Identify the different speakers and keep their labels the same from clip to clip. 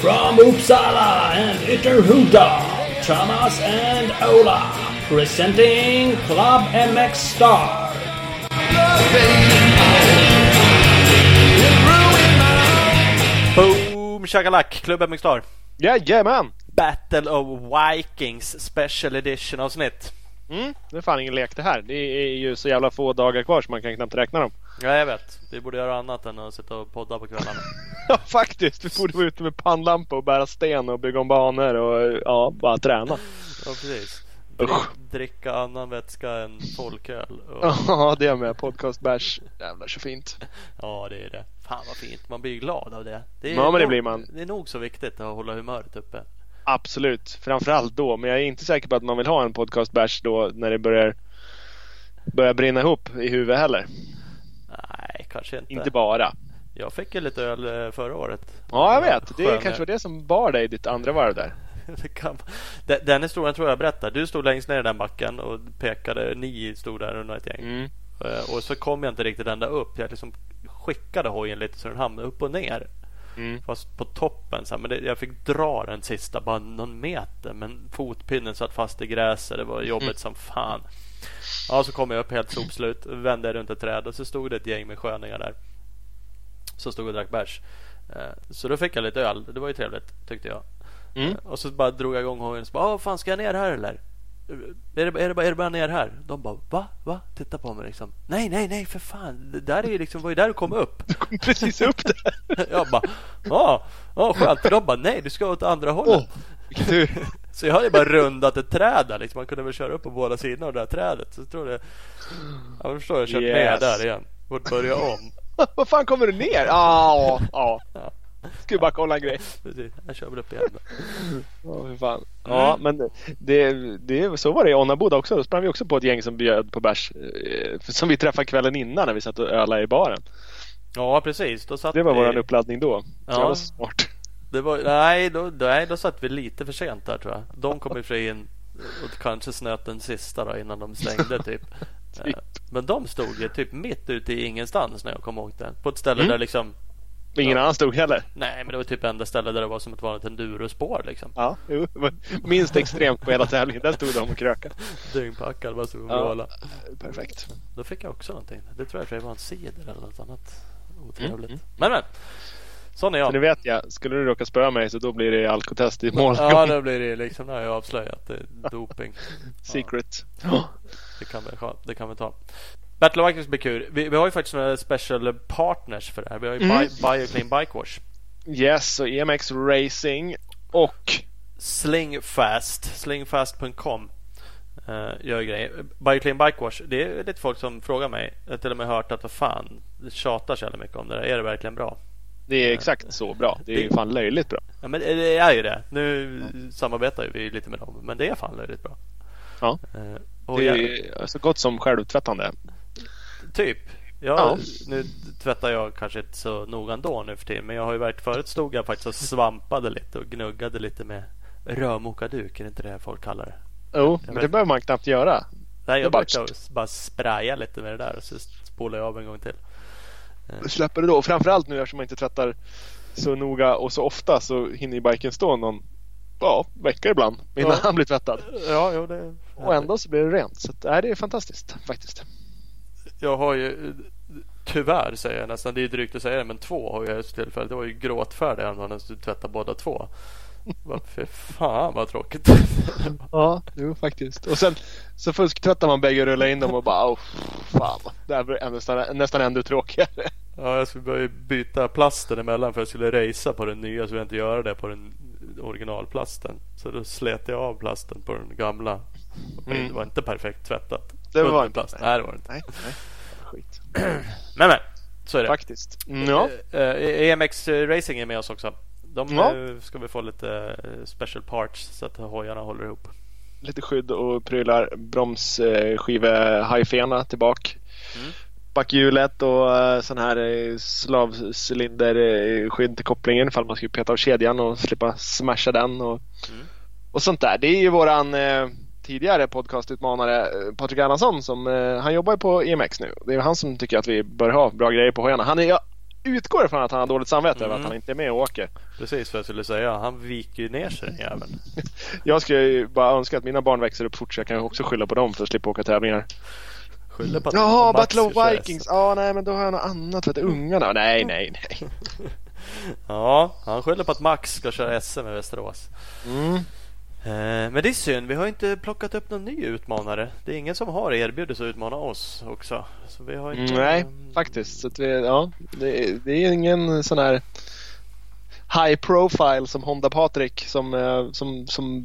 Speaker 1: From Uppsala and Ytterhuda, Thomas and Ola, presenting Club MX Star.
Speaker 2: Boom shakalak! Klubb MX Star.
Speaker 3: Jajamän!
Speaker 2: Battle of Vikings Special Edition avsnitt.
Speaker 3: Mm, det är fan ingen lek det här. Det är ju så jävla få dagar kvar så man kan knappt räkna dem.
Speaker 2: Ja, jag vet. Vi borde göra annat än att sitta och podda på kvällarna.
Speaker 3: Ja, faktiskt. Vi borde vara ute med pannlampa och bära sten och bygga om banor och ja, bara träna.
Speaker 2: Ja, precis. Drick, dricka annan vätska än folköl. Och,
Speaker 3: Ja, det med. Podcastbärs. Jävlar så fint.
Speaker 2: ja, det är det. Fan vad fint. Man blir glad av det. det är
Speaker 3: Ja, men det blir man.
Speaker 2: Det är nog så viktigt att hålla humöret uppe.
Speaker 3: Absolut. Framförallt då. Men jag är inte säker på att man vill ha en podcastbärs då när det börjar, börjar brinna ihop i huvudet heller.
Speaker 2: Nej, kanske inte.
Speaker 3: Inte bara.
Speaker 2: Jag fick ju lite öl eh, förra året.
Speaker 3: Ja, jag vet. Det
Speaker 2: Skön-
Speaker 3: kanske var det som bar dig ditt andra varv där.
Speaker 2: Den historien tror jag berättar. Du stod längst ner i den backen och pekade. Ni stod där under ett gäng.
Speaker 3: Mm.
Speaker 2: Eh, Och så kom jag inte riktigt ända upp. Jag liksom skickade hojen lite så den hamnade upp och ner.
Speaker 3: Mm.
Speaker 2: Fast på toppen. Så här. Men det, jag fick dra den sista bara någon meter. Men fotpinnen satt fast i gräset. Det var jobbigt som fan. Ja, så kom jag upp helt sopslut. Vände runt ett träd och så stod det ett gäng med sköningar där. Som stod och drack bärs. Eh, Så då fick jag lite öl. Det var ju trevligt tyckte jag.
Speaker 3: Mm.
Speaker 2: Och så bara drog jag igång hojen och så bara, "Åh, fan ska jag ner här eller? Är det, är, det, bara- är det bara ner här? De bara, va? Va? Titta på mig liksom. Nej, nej, nej för fan. Det där är ju liksom, var ju där du kom upp.
Speaker 3: Du kom precis upp där.
Speaker 2: Jag bara, ja, ja skönt. För de bara, nej du ska åt andra hållet.
Speaker 3: Tur.
Speaker 2: Så jag hade bara rundat ett träd där liksom. Man kunde väl köra upp på båda sidorna av det här trädet. Så jag tror det, ja, jag förstår jag kört ner
Speaker 3: Yes.
Speaker 2: där igen. Och börja om.
Speaker 3: Vad fan kommer du ner? Ja, ja.
Speaker 2: Ja,
Speaker 3: Vi bara kolla en grej.
Speaker 2: precis. Jag kör väl upp igen.
Speaker 3: Ja, för fan. Ja, men det, det, så var det i Onnaboda också. Då sprang vi också på ett gäng som bjöd på bärs. eh, Som vi träffade kvällen innan när vi satt och ölade i baren.
Speaker 2: Ja, precis. Då satt
Speaker 3: Det var
Speaker 2: vi-
Speaker 3: våran uppladdning då. Så
Speaker 2: Ja.
Speaker 3: det var smart.
Speaker 2: Det var, nej, då, nej, då satt vi lite för sent där tror jag. De kom i och in och kanske snöt den sista då innan de stängde typ.
Speaker 3: Typ.
Speaker 2: Men de stod ju typ mitt ute i ingenstans när jag kom ihåg det. På ett ställe
Speaker 3: Mm.
Speaker 2: där liksom
Speaker 3: ingen
Speaker 2: Ja.
Speaker 3: annan stod heller.
Speaker 2: Nej men det var typ enda stället där det var som ett vanligt endurospår liksom.
Speaker 3: Ja, jo, det minst extremt på hela tävlingen. Där stod de och krökade.
Speaker 2: Dyngpackad bara stod och
Speaker 3: Ja.
Speaker 2: vrålade.
Speaker 3: Perfekt.
Speaker 2: Då fick jag också någonting. Det tror jag för det var en cider eller något annat otrevligt.
Speaker 3: Mm,
Speaker 2: Men men. Sån är
Speaker 3: Så nu
Speaker 2: jag.
Speaker 3: vet jag, skulle du råka spöa mig så då blir det alkotest i mål.
Speaker 2: Ja då blir det liksom, nu har jag avslöjat det är doping.
Speaker 3: Secret.
Speaker 2: Det kan vi, ha- det kan vi ta. Battle of Vikings blir kul. Vi, vi har ju faktiskt några special partners för det här. Vi har ju
Speaker 3: Mm.
Speaker 2: Bi- Bioclean Bike Wash.
Speaker 3: Yes, och EMX Racing och
Speaker 2: Slingfast, slingfast.com uh, gör grejer. Bioclean Bike Wash, det är lite folk som frågar mig. Jag har till och med hört att vad fan, det tjatar så jävla mycket om det där. Är det verkligen bra?
Speaker 3: det är exakt så bra. Det är ju fan löjligt bra.
Speaker 2: Ja men det är ju det. Nu samarbetar vi lite med dem. Men det är fan löjligt bra.
Speaker 3: Ja.
Speaker 2: Eh, och
Speaker 3: Det
Speaker 2: jag-
Speaker 3: är så gott som självtvättande.
Speaker 2: Typ. Ja,
Speaker 3: Ja.
Speaker 2: Nu tvättar jag kanske inte så noga ändå nu för tiden. Men jag har ju varit förut stod jag faktiskt och svampade lite och gnuggade lite med rörmokarduk. Är det inte det folk kallar det?
Speaker 3: Jo, men det behöver man knappt göra.
Speaker 2: Nej, jag
Speaker 3: bara-
Speaker 2: brukar bara spraya lite med det där och så spolar jag av en gång till.
Speaker 3: Släpper det då. Och framförallt nu eftersom man inte tvättar så noga och så ofta så hinner ju biken stå någon ja, vecka ibland innan
Speaker 2: Ja.
Speaker 3: han blir tvättad.
Speaker 2: Ja, jo, det...
Speaker 3: Och ändå så blir det rent. Så att, nej, det är fantastiskt faktiskt.
Speaker 2: Jag har ju tyvärr säger jag nästan. Det är drygt att säga det, men två har jag just tillfället. Det var ju gråtfärdig när man tvättade båda två. Fy fan vad tråkigt.
Speaker 3: Ja, jo faktiskt. Och sen så fusktvättar man bägge och rullar in dem och bara oh, fan. Det här blir nästan, nästan ännu tråkigare.
Speaker 2: Ja, jag skulle börja byta plasten emellan för jag skulle racea på den nya så jag inte göra det på den originalplasten. Så då slet jag av plasten på den gamla.
Speaker 3: Mm.
Speaker 2: Det var inte perfekt tvättat.
Speaker 3: Det var inte.
Speaker 2: plast. Nej, det var det inte.
Speaker 3: Nej, nej. Skit.
Speaker 2: Men men, så är det.
Speaker 3: Faktiskt. Mm, Ja.
Speaker 2: Eh, eh, EMX Racing är med oss också. De
Speaker 3: Ja.
Speaker 2: eh, ska vi få lite eh, special parts så att hojarna håller ihop.
Speaker 3: Lite skydd och prylar. Bromsskive hajfena tillbaka.
Speaker 2: Mm.
Speaker 3: Backhjulet och eh, sån här eh, slavcylinderskydd till kopplingen ifall man skulle peta av kedjan och slippa smasha den och,
Speaker 2: Mm.
Speaker 3: och sånt där. Det är ju våran eh, tidigare podcastutmanare eh, Patrik Erlandsson som eh, han jobbar ju på EMX nu. Det är han som tycker att vi bör ha bra grejer på hojarna. Han är, ja, utgår ifrån att han har dåligt samvete över
Speaker 2: Mm.
Speaker 3: att han inte är med och åker.
Speaker 2: Precis vad jag skulle säga. Han viker ju ner sig den jäveln.
Speaker 3: Jag skulle ju bara önska att mina barn växer upp fort så jag kan också skylla på dem för att slippa åka tävlingar.
Speaker 2: Skyller på att
Speaker 3: Jaha, Battle of Vikings. Ja, nej men då har jag något annat. Vet du, ungarna. Nej, nej, nej.
Speaker 2: Ja, han skyller på att Max ska köra SM i Västerås.
Speaker 3: Mm.
Speaker 2: Eh, Men det är synd, vi har inte plockat upp någon ny utmanare. Det är ingen som har erbjudit sig att utmana oss också. Så vi har inte...
Speaker 3: Nej, faktiskt. Så att vi, ja, det, det är ingen sån här high profile som Honda Patrik som, eh, som, som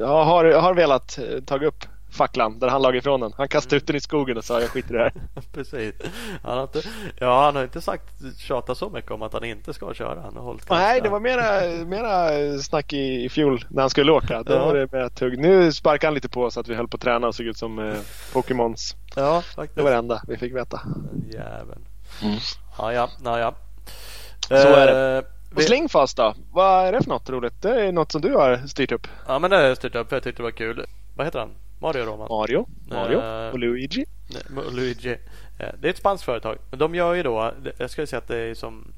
Speaker 3: ja, har, har velat eh, ta upp facklan där han lag ifrån den. Han kastade ut den i skogen och sa jag skiter i det här.
Speaker 2: Precis. Han har inte, ja, han har inte sagt tjatat så mycket om att han inte ska köra. Han har hållit
Speaker 3: Nej, det var mera, mera snack i, i fjol när han skulle åka. Då
Speaker 2: Ja.
Speaker 3: var det mer tugg. Nu sparkade han lite på så att vi höll på att träna och såg ut som eh, Pokémons.
Speaker 2: Ja, faktiskt.
Speaker 3: Det var det enda vi fick veta.
Speaker 2: Jäveln.
Speaker 3: Mm.
Speaker 2: Ja, ja, ja, ja.
Speaker 3: Så är det.
Speaker 2: Eh,
Speaker 3: Och Slingfast då? Vad är det för något roligt? Det är något som du har styrt upp.
Speaker 2: Ja, men det har jag styrt upp. för Jag tyckte det var kul. Vad heter han? Mario Roman?
Speaker 3: Mario, Mario
Speaker 2: Eh,
Speaker 3: och Luigi.
Speaker 2: Nej, Luigi. Eh, Det är ett spanskt företag. Men de gör ju då, jag skulle säga att det är som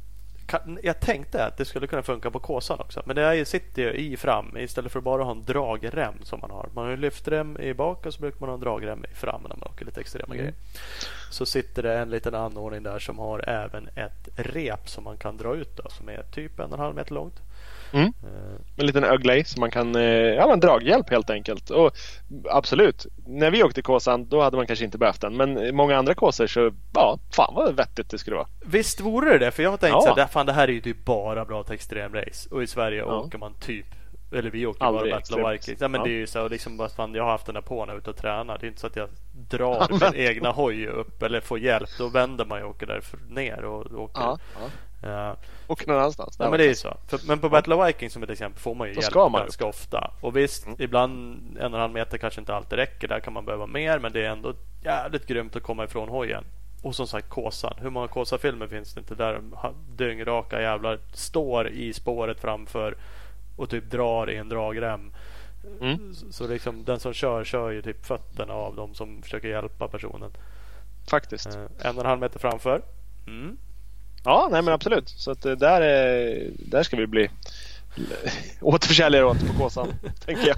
Speaker 2: jag tänkte att det skulle kunna funka på Kåsan också. Men det sitter ju i fram istället för att bara ha en dragrem som man har. Man har ju lyftrem i bak och så brukar man ha en dragrem i fram när man åker lite extrema
Speaker 3: Mm.
Speaker 2: grejer. Så sitter det en liten anordning där som har även ett rep som man kan dra ut då, som är typ en och en halv meter långt.
Speaker 3: Mm.
Speaker 2: Eh,
Speaker 3: En liten öglej så man kan, eh, ja men draghjälp helt enkelt. Och absolut, när vi åkte Kåsan då hade man kanske inte behövt den. Men i många andra kåsor så, ja, fan vad vettigt det skulle vara.
Speaker 2: Visst vore det det? För jag har tänkt
Speaker 3: Ja.
Speaker 2: så här, fan det här är ju typ bara bra till extremrace. Och i Sverige
Speaker 3: Ja.
Speaker 2: åker man typ eller vi åker
Speaker 3: Aldrig
Speaker 2: bara Battle of. Vikings. Ja, men
Speaker 3: Ja.
Speaker 2: det är ju så liksom fan, jag har haft den här på när jag är ute och tränar. Det är inte så att jag drar
Speaker 3: Använder.
Speaker 2: min egna hoj upp eller får hjälp. Då vänder man ju och åker där ner och åker.
Speaker 3: ja. Och någon annanstans.
Speaker 2: Ja, men det är ju så. För, men på Battle of Vikings som ett exempel får man ju
Speaker 3: Då
Speaker 2: hjälp
Speaker 3: man
Speaker 2: ganska ofta. Och visst,
Speaker 3: Mm.
Speaker 2: ibland en och en halv meter kanske inte alltid räcker. Där kan man behöva mer. Men det är ändå jävligt grymt att komma ifrån hojen. Och som sagt Kåsan. Hur många Kåsa-filmer finns det inte där dyngraka jävlar står i spåret framför och typ drar i en dragrem.
Speaker 3: Mm.
Speaker 2: Så, liksom den som kör, kör ju typ fötterna av de som försöker hjälpa personen.
Speaker 3: Faktiskt.
Speaker 2: Eh, en och en halv meter framför. Mm.
Speaker 3: Ja, nej men absolut. Så att eh, där, är, där ska vi bli återförsäljare åt på Kåsan, tänker jag.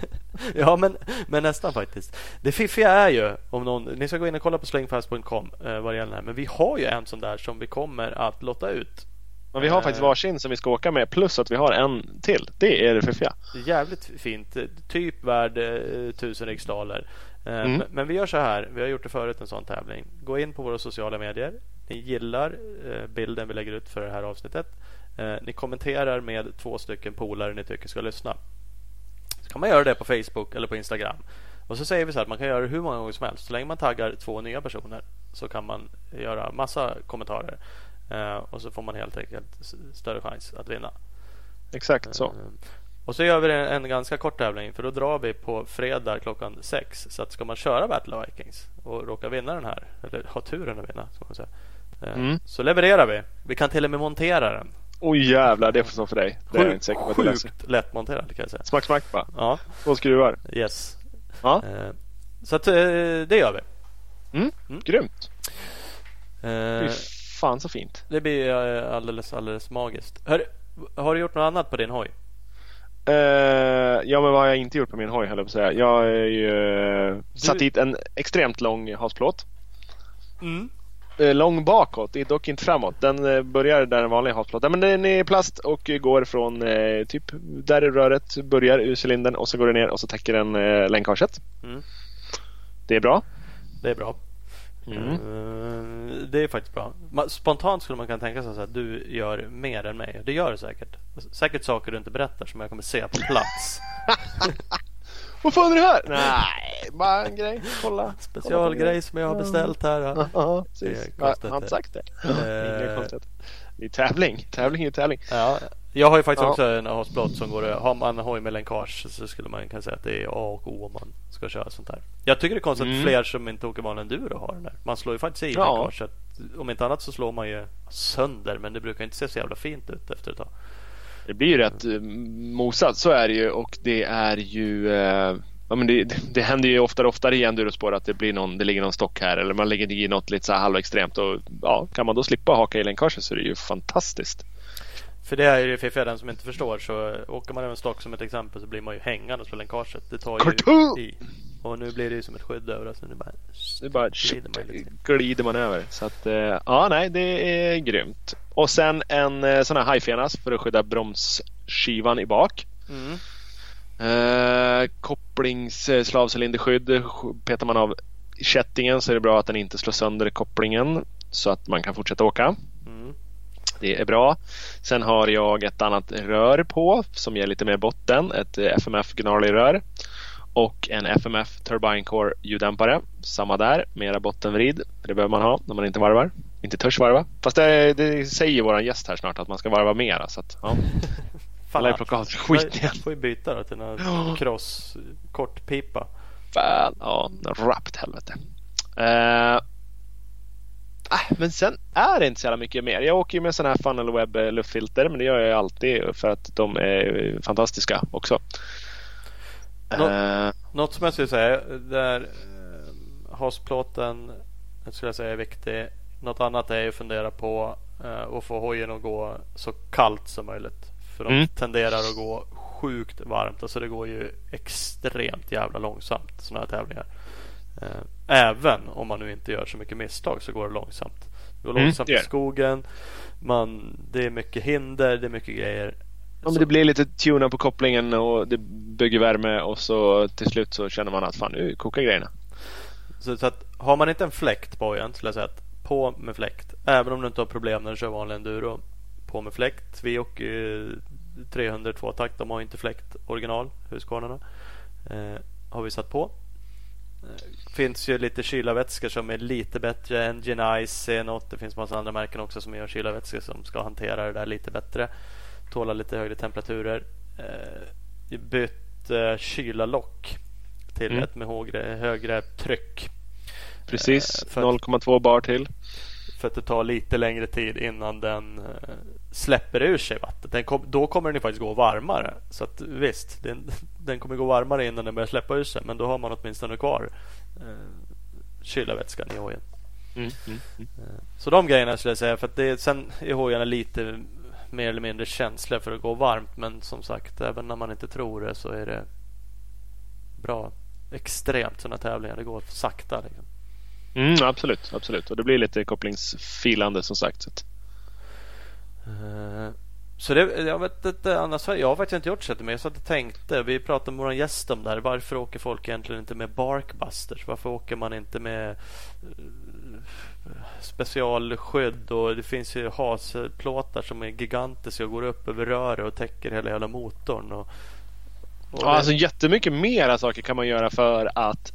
Speaker 2: Ja, men, men nästan faktiskt. Det fiffiga är ju, om någon, ni ska gå in och kolla på slingfast.com eh, vad det gäller det här. Men vi har ju en sån där som vi kommer att låta ut.
Speaker 3: Men vi har
Speaker 2: Eh.
Speaker 3: faktiskt varsin som vi ska åka med plus att vi har en till. Det är det fiffiga.
Speaker 2: Jävligt fint. eh, Typ värd eh, tusen riksdaler. Eh,
Speaker 3: Mm.
Speaker 2: men, men vi gör så här. Vi har gjort det förut en sån tävling. Gå in på våra sociala medier. Ni gillar eh, bilden vi lägger ut för det här avsnittet. Eh, ni kommenterar med två stycken polare ni tycker ska lyssna. Så kan man göra det på Facebook eller på Instagram. Och så säger vi så att man kan göra det hur många gånger som helst. Så länge man taggar två nya personer så kan man göra massa kommentarer. Eh, och så får man helt enkelt större chans att vinna.
Speaker 3: Exakt så.
Speaker 2: Och så gör vi en, en ganska kort tävling för då drar vi på fredag klockan sex. Så att ska man köra Battle of Vikings och råka vinna den här, eller ha turen att vinna, ska man säga. Eh,
Speaker 3: Mm.
Speaker 2: Så levererar vi. Vi kan till och med montera den.
Speaker 3: Oj jävlar, det får för dig. Det är jag inte säker på att du
Speaker 2: sjukt lättmonterad kan jag säga.
Speaker 3: Smack smack bara.
Speaker 2: Ja,
Speaker 3: Två skruvar.
Speaker 2: yes.
Speaker 3: Ja,
Speaker 2: Eh, Så att, eh, det gör vi.
Speaker 3: mm.
Speaker 2: Mm.
Speaker 3: grymt. Fy fan så fint.
Speaker 2: Det blir alldeles, alldeles magiskt. Hör, har du gjort något annat på din hoj?
Speaker 3: Eh, ja men vad har jag inte gjort på min hoj höll jag på att säga. Jag har ju uh, satt dit en extremt lång hasplåt.
Speaker 2: Mm.
Speaker 3: Eh, lång bakåt, dock inte framåt. Den eh, börjar där den vanliga hasplåten. Men den är i plast och går från eh, typ där röret börjar ur cylindern och så går det ner och så täcker den eh, längkaget.
Speaker 2: Mm.
Speaker 3: Det är bra.
Speaker 2: Det är bra.
Speaker 3: Mm.
Speaker 2: Eh, Det är faktiskt bra. Spontant skulle man kunna tänka sig att du gör mer än mig. Det gör du säkert. Säkert saker du inte berättar som jag kommer se på plats.
Speaker 3: Vad fan är det här? Nej, bara en grej. Kolla.
Speaker 2: Specialgrej som jag har beställt här. Ja.
Speaker 3: Ja, precis. Jag har inte sagt det.
Speaker 2: Eh.
Speaker 3: Det är tävling. Tävling är tävling.
Speaker 2: Ja, jag har ju faktiskt
Speaker 3: Ja.
Speaker 2: också en hasplåt som går Har man hoj med länkage så skulle man kunna säga att det är A och O om man ska köra sånt här. Jag tycker det är konstigt
Speaker 3: Mm.
Speaker 2: att fler som inte åker vanlig enduro har den där. Man slår ju faktiskt i
Speaker 3: Ja.
Speaker 2: länkaget. Om inte annat så slår man ju sönder men det brukar inte se så jävla fint ut efter ett tag.
Speaker 3: Det blir ju rätt eh, mosat, så är det ju. Och det är ju... Eh, Ja, men det, det händer ju oftare och oftare i endurospår att det, blir någon, det ligger någon stock här eller man lägger i något lite så här halvextremt. Och, ja, kan man då slippa haka i länkaget så är det ju fantastiskt.
Speaker 2: För det är ju det fiffiga, den som inte förstår. Så åker man över en stock som ett exempel så blir man ju hängande på länkaget. Det tar ju i. Och nu blir det ju som ett skydd över oss. Nu bara,
Speaker 3: nu bara glider, man glider man över. Så att, eh, ja, nej, det är grymt. Och sen en eh, sån här hajfenas för att skydda bromsskivan i bak. Mm. Eh, kopplingsslavcylinderskydd petar man av kättingen så är det bra att den inte slår sönder kopplingen så att man kan fortsätta åka. Mm. Det är bra. Sen har jag ett annat rör på som ger lite mer botten. Ett FMF Gnarly-rör. Och en FMF Turbine Core ljuddämpare. Samma där, mera bottenvrid. Det behöver man ha när man inte varvar. Inte törs varva. Fast det, det säger vår gäst här snart att man ska varva mera. Så att, ja.
Speaker 2: Fan, lär plocka av skit igen. får ju byta då till en cross kortpipa.
Speaker 3: Fan, ja, rappt helvete. Uh, men sen är det inte så jävla mycket mer. Jag åker ju med sådana här Funnel Web luftfilter men det gör jag alltid för att de är fantastiska också.
Speaker 2: Nå uh, något som jag skulle säga där uh, hasplåten jag skulle säga är viktig. Något annat är att fundera på uh, att få hojen att gå så kallt som möjligt. För de mm. tenderar att gå sjukt varmt. Alltså det går ju extremt jävla långsamt sådana här tävlingar. Eh, även om man nu inte gör så mycket misstag så går det långsamt. Det går mm, långsamt yeah. i skogen. Man, det är mycket hinder, det är mycket grejer.
Speaker 3: Ja, men det blir lite tuna på kopplingen och det bygger värme och så till slut så känner man att fan nu kokar grejerna.
Speaker 2: Så, så att har man inte en fläkt på hojen skulle jag säga att på med fläkt. Även om du inte har problem när du kör vanlig enduro på med fläkt. Vi åker 300 tvåtakt. De har inte fläkt original, Husqvarnarna. Eh, har vi satt på. Eh, finns ju lite kylarvätskor som är lite bättre. Engine Ice, C8. Det finns massa andra märken också som gör kylarvätskor som ska hantera det där lite bättre. Tåla lite högre temperaturer. Eh, bytt eh, kylarlock till mm. ett med högre, högre tryck.
Speaker 3: Precis, eh, 0,2 bar till.
Speaker 2: För att det tar lite längre tid innan den eh, släpper ur sig vattnet. Kom, då kommer den faktiskt gå varmare. Så att, visst, den, den kommer gå varmare innan den börjar släppa ur sig. Men då har man åtminstone kvar eh, kylarvätskan i hojen. Mm, mm, mm. Eh, så de grejerna skulle jag säga. För att det, sen är hojarna lite mer eller mindre känsliga för att gå varmt. Men som sagt, även när man inte tror det så är det bra. Extremt sådana tävlingar. Det går sakta. Liksom.
Speaker 3: Mm, absolut, absolut. Och det blir lite kopplingsfilande som sagt. Så,
Speaker 2: uh, så det, jag vet inte annars. Jag har faktiskt inte gjort så men jag satt och tänkte. Vi pratade med vår gäst om det här. Varför åker folk egentligen inte med Barkbusters? Varför åker man inte med uh, specialskydd? Och det finns ju hasplåtar som är gigantiska och går upp över röret och täcker hela jävla motorn. Och,
Speaker 3: och ja, det... alltså jättemycket mera saker kan man göra för att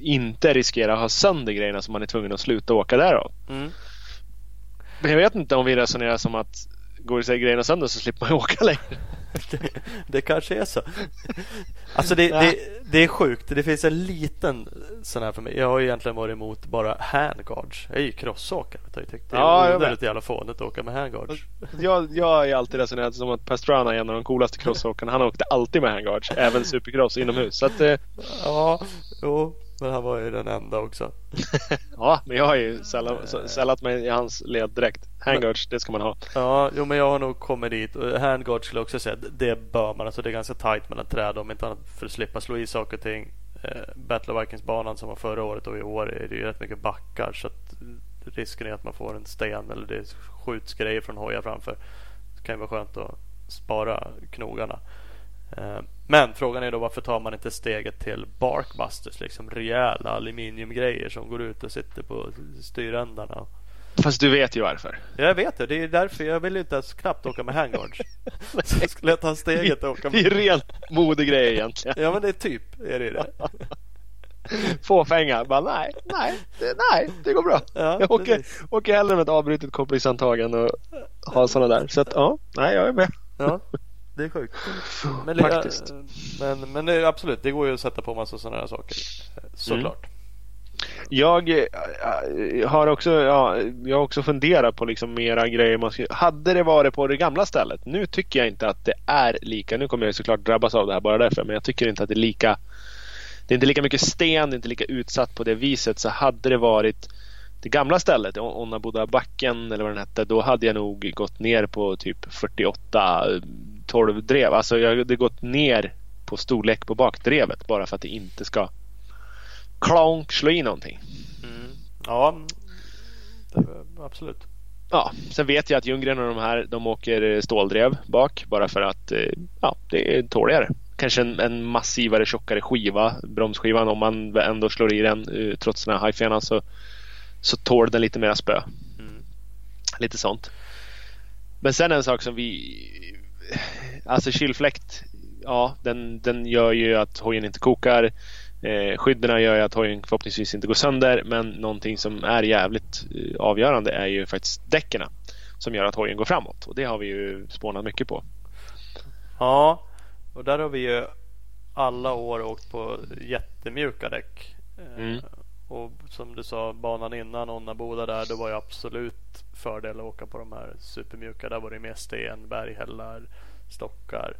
Speaker 3: inte riskera att ha sönder grejerna så man är tvungen att sluta åka där då. Mm. Men jag vet inte om vi resonerar som att går grejerna sönder så slipper man åka längre.
Speaker 2: Det, det kanske är så. Alltså det, det, det, är sjukt. Det finns en liten sån här för mig. Jag har egentligen varit emot bara handguards. Jag är ju crossåkare. Jag tyckte det är onödigt jävla fånigt att åka med handguards.
Speaker 3: Jag, jag är alltid resonerat som att Pastrana är en av de coolaste crossåkarna. Han åkte alltid med handguards. även supercross inomhus. Så att, eh...
Speaker 2: Ja, jo. Men han var ju den enda också.
Speaker 3: ja, men jag har ju sällat mig i hans led direkt. Handguards, det ska man ha.
Speaker 2: Ja, jo, men jag har nog kommit dit. Handguards skulle jag också säga, det bör man. Alltså det är ganska tight mellan träd om inte annat för att slippa slå i saker och ting. Eh, Battle of Vikings-banan som var förra året och i år är det ju rätt mycket backar. Så att risken är att man får en sten eller det skjuts grejer från hojar framför. Det kan ju vara skönt att spara knogarna. Men frågan är då varför tar man inte steget till Barkbusters? Liksom rejäla aluminiumgrejer som går ut och sitter på styrändarna.
Speaker 3: Fast du vet ju varför.
Speaker 2: Jag vet det. Det är därför jag vill inte ens knappt åka med handguards. Så skulle jag ta steget och åka
Speaker 3: med... Det är rent modegrej egentligen.
Speaker 2: Ja men det är typ är det det.
Speaker 3: Fåfänga. Bara nej, nej, det, nej, det går bra. Ja, jag åker, åker hellre med ett avbrutet kopplingsantag än att ha sådana där. Så att ja, nej jag är med.
Speaker 2: Ja. Det är sjukt. Men, Faktiskt. Det, men, men det, absolut, det går ju att sätta på massa sådana här saker. Såklart. Mm.
Speaker 3: Jag äh, har också, ja, jag har också funderat på liksom mera grejer man ska, Hade det varit på det gamla stället. Nu tycker jag inte att det är lika. Nu kommer jag såklart drabbas av det här bara därför. Men jag tycker inte att det är lika. Det är inte lika mycket sten, det är inte lika utsatt på det viset. Så hade det varit det gamla stället, Onnaboda backen eller vad den hette. Då hade jag nog gått ner på typ 48 12 drev. Alltså jag hade gått ner på storlek på bakdrevet bara för att det inte ska klonk slå i någonting. Mm.
Speaker 2: Ja, absolut.
Speaker 3: Ja, sen vet jag att Ljunggren och de här de åker ståldrev bak bara för att eh, ja, det är tåligare. Kanske en, en massivare tjockare skiva, bromsskivan om man ändå slår i den eh, trots den här hajfenan så, så tål den lite mera spö. Mm. Lite sånt. Men sen en sak som vi Alltså kylfläkt Ja den, den gör ju att hojen inte kokar Eh, skydden gör ju att hojen förhoppningsvis inte går sönder men någonting som är jävligt eh, avgörande är ju faktiskt däcken som gör att hojen går framåt och det har vi ju spånat mycket på.
Speaker 2: Ja, och där har vi ju alla år åkt på jättemjuka däck. Eh, mm. Och som du sa, banan innan Onnaboda där, då var ju absolut fördel att åka på de här supermjuka. Där var det mer sten, berghällar, stockar.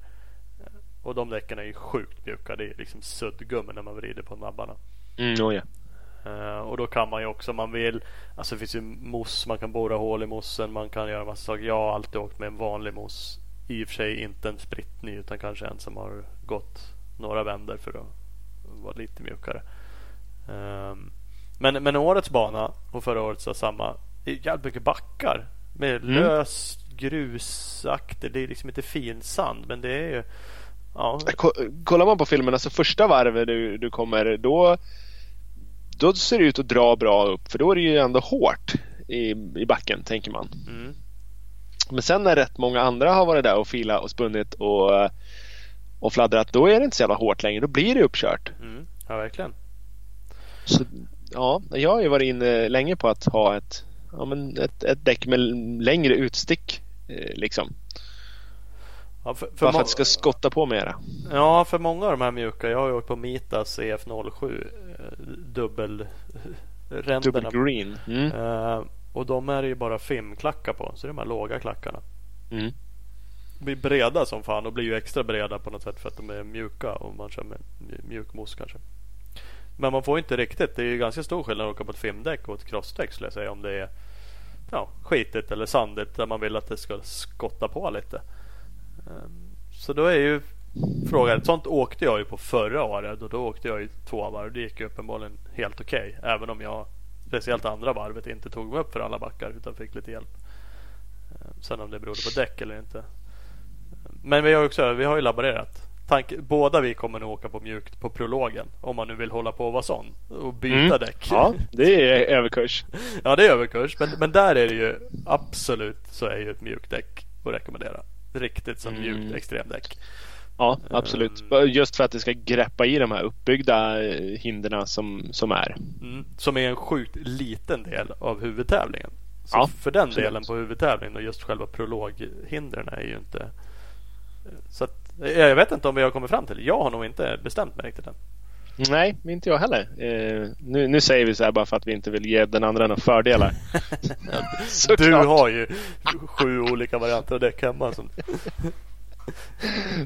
Speaker 2: Och de däcken är ju sjukt mjuka. Det är liksom suddgummi när man vrider på nabbarna.
Speaker 3: Mm, oh ja.
Speaker 2: Uh, och då kan man ju också om man vill. Alltså det finns ju moss. Man kan borra hål i mossen. Man kan göra massa saker. Jag har alltid åkt med en vanlig moss. I och för sig inte en spritt ny utan kanske en som har gått några vänder för att vara lite mjukare. Um, men, men årets bana och förra årets var samma. Det är jävligt mycket backar. Med mm. lös grusaktig. Det är liksom inte fin sand men det är ju
Speaker 3: Ja. Kollar man på filmen, alltså första varvet du, du kommer då då ser det ut att dra bra upp för då är det ju ändå hårt i, i backen tänker man. Mm. Men sen när rätt många andra har varit där och filat och spunnit och, och fladdrat då är det inte så jävla hårt längre. Då blir det uppkört.
Speaker 2: Mm. Ja, verkligen.
Speaker 3: Så, ja, jag har ju varit inne länge på att ha ett, ja, men ett, ett däck med längre utstick. Eh, liksom. Ja, för, för Bara för att det ska skotta på mera.
Speaker 2: Ja, för många av de här mjuka. Jag har ju åkt på Mitas EF07 dubbel
Speaker 3: Dubbel green. Mm.
Speaker 2: Uh, och de är ju bara filmklackar på. Så det är de här låga klackarna. Mm. De blir breda som fan och blir ju extra breda på något sätt för att de är mjuka och man kör med mjuk mos kanske. Men man får inte riktigt. Det är ju ganska stor skillnad att åka på ett filmdäck och ett crossdäck skulle jag säga. Om det är ja, skitigt eller sandigt där man vill att det ska skotta på lite. Ehm, så då är ju frågan. Sånt åkte jag ju på förra året och då åkte jag ju två varv. Det gick ju uppenbarligen helt okej. Okay, även om jag speciellt andra varvet inte tog mig upp för alla backar utan fick lite hjälp. Ehm, sen om det berodde på däck eller inte. Ehm, men vi har, också, vi har ju laborerat. Tank, båda vi kommer nog åka på mjukt på prologen. Om man nu vill hålla på och vara sån. Och byta mm. däck.
Speaker 3: Ja, det är överkurs.
Speaker 2: ja, det är överkurs. Men, men där är det ju absolut så är ju ett mjukt däck att rekommendera riktigt som mm. mjukt extremdäck.
Speaker 3: Ja, absolut. Um, Just för att det ska greppa i de här uppbyggda eh, hindren som, som är.
Speaker 2: Mm, som är en sjukt liten del av huvudtävlingen. Så ja, för den absolut. delen på huvudtävlingen och just själva prologhindren är ju inte... Så att, jag vet inte om vi har kommit fram till det. Jag har nog inte bestämt mig riktigt än.
Speaker 3: Nej, inte jag heller. Eh, nu, nu, säger vi så här bara för att vi inte vill ge den andra några fördelar.
Speaker 2: du har ju sju olika varianter av däck hemma. Som...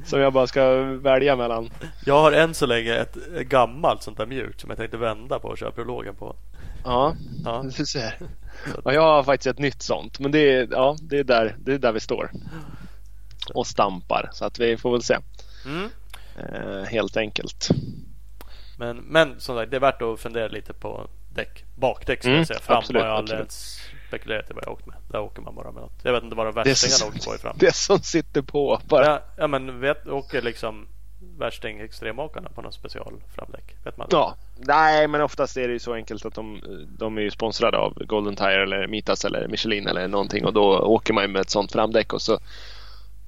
Speaker 3: som jag bara ska välja mellan.
Speaker 2: Jag har än så länge ett gammalt sånt där mjukt som jag tänkte vända på och köra prologen på.
Speaker 3: Ja, ja. du ser. Ja, jag har faktiskt ett nytt sånt. Men det är, ja, det är, där, det är där vi står. Och stampar. Så att vi får väl se. Mm. Eh, helt enkelt.
Speaker 2: Men, men som sagt, det är värt att fundera lite på däck. Bakdäck ska mm, jag säga. Fram absolut, har jag aldrig spekulerat i vad jag åkt med. Där åker man bara med något. Jag vet inte vad värstingarna åker på i fram.
Speaker 3: Det som sitter på bara.
Speaker 2: Ja, ja men vet, åker liksom värsting extremåkarna på något special framdäck? Vet man
Speaker 3: Ja, nej men oftast är det ju så enkelt att de, de är ju sponsrade av Golden Tire eller Mitas eller Michelin eller någonting och då åker man ju med ett sånt framdäck och så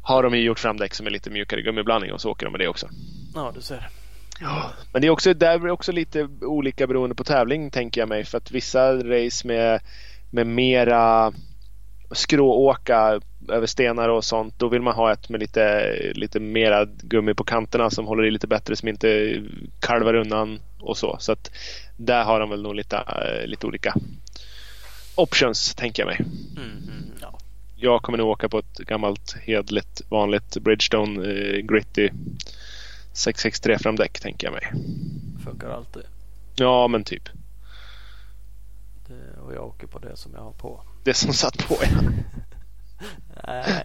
Speaker 3: har de ju gjort framdäck som är lite mjukare gummiblandning och så åker de med det också.
Speaker 2: Ja, du ser.
Speaker 3: Ja, men det är också, där är också lite olika beroende på tävling tänker jag mig. För att vissa race med, med mera skrååka över stenar och sånt. Då vill man ha ett med lite, lite mera gummi på kanterna som håller i lite bättre som inte kalvar undan och så. Så att där har de väl nog lite, lite olika options tänker jag mig.
Speaker 2: Mm.
Speaker 3: Jag kommer nog åka på ett gammalt hedligt vanligt Bridgestone eh, Gritty 663 framdäck tänker jag mig.
Speaker 2: Funkar alltid.
Speaker 3: Ja men typ.
Speaker 2: Det, och jag åker på det som jag har på.
Speaker 3: Det som satt på ja.
Speaker 2: Nej.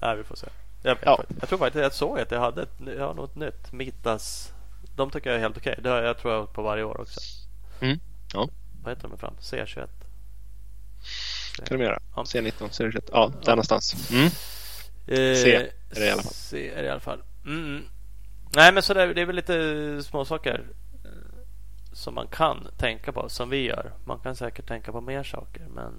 Speaker 2: Nej, vi får se. Jag,
Speaker 3: Ja.
Speaker 2: jag tror faktiskt jag såg att jag hade ett, jag har något nytt. Mitas. De tycker jag är helt okej. Det har jag tror jag på varje år också.
Speaker 3: Mm. Ja.
Speaker 2: Vad heter de fram? C21.
Speaker 3: Kan de göra.
Speaker 2: Ja.
Speaker 3: C19, C21. Ja, där någonstans. Mm.
Speaker 2: Eh,
Speaker 3: C är det i alla fall.
Speaker 2: C är det i alla fall. Mm. Nej men så det, det är väl lite småsaker eh, som man kan tänka på som vi gör. Man kan säkert tänka på mer saker men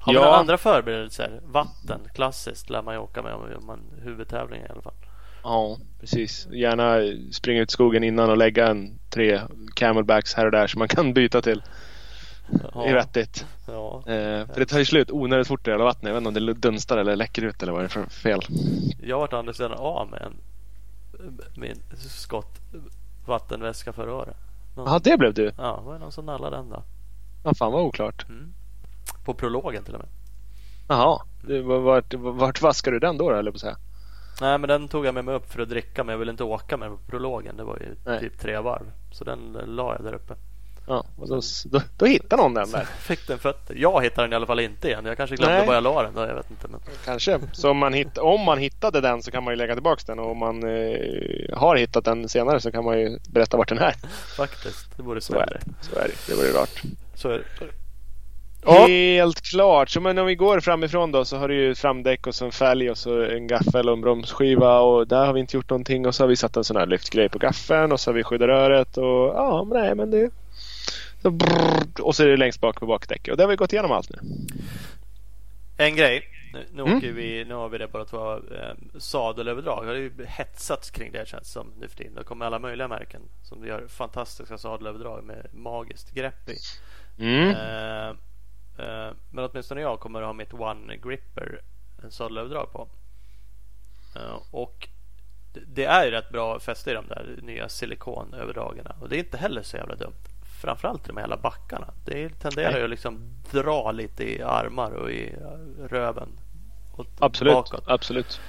Speaker 2: har man andra förberedelser? Vatten, klassiskt lär man ju åka med om man huvudtävling i alla fall.
Speaker 3: Ja, precis. Gärna springa ut i skogen innan och lägga en tre camelbacks här och där så man kan byta till. Det är vettigt.
Speaker 2: Ja.
Speaker 3: Eh, för det tar ju slut onödigt fort det hela vattnet. Jag vet inte om det dunstar eller läcker ut eller vad det är för fel.
Speaker 2: Jag har varit andra sidan av med en min skott vattenväska förra året. Någon,
Speaker 3: Ja, det blev du.
Speaker 2: ja, det var någon som nallade den då.
Speaker 3: Ja, fan vad oklart.
Speaker 2: Mm. På prologen till och med.
Speaker 3: Jaha. Vart, vart vaskar du den då, eller på säga?
Speaker 2: Nej men den tog jag med mig upp för att dricka men jag ville inte åka med på prologen. Det var ju
Speaker 3: Nej.
Speaker 2: typ tre varv. Så den la jag där uppe.
Speaker 3: Ja, och då, då, då hittar någon den där.
Speaker 2: Fick den fötter. Jag hittade den i alla fall inte igen. Jag kanske glömde
Speaker 3: Nej.
Speaker 2: var jag la den då. Jag vet inte. Men...
Speaker 3: Kanske. Så om man, hitt, om man hittade den så kan man ju lägga tillbaka den och om man eh, har hittat den senare så kan man ju berätta vart den är.
Speaker 2: Faktiskt. Det vore
Speaker 3: Så är det. Så är det. Det vore rart.
Speaker 2: Så är det. Så är det. Ja.
Speaker 3: Helt klart. Så men om vi går framifrån då så har du ju ett framdäck och så en fälg och så en gaffel och en bromsskiva och där har vi inte gjort någonting och så har vi satt en sån här lyftgrej på gaffeln och så har vi skyddat röret och ja, men nej men det så brrr, och så är det längst bak på bakdäcket och det har vi gått igenom allt nu.
Speaker 2: En grej. Nu, nu,
Speaker 3: Mm.
Speaker 2: åker vi, nu har vi det bara två eh, sadelöverdrag. Det har ju hetsats kring det känns som nu för tiden. Det kommer alla möjliga märken som gör fantastiska sadelöverdrag med magiskt grepp i.
Speaker 3: Mm.
Speaker 2: Eh, eh, men åtminstone jag kommer att ha mitt One Gripper en sadelöverdrag på. Eh, och det- det är ju rätt bra fäste i de där nya silikonöverdragen. Och det är inte heller så jävla dumt. Framförallt i de här hela backarna. Det tenderar
Speaker 3: Nej.
Speaker 2: ju att liksom dra lite i armar och i röven. Och
Speaker 3: Absolut,
Speaker 2: bakåt.
Speaker 3: absolut.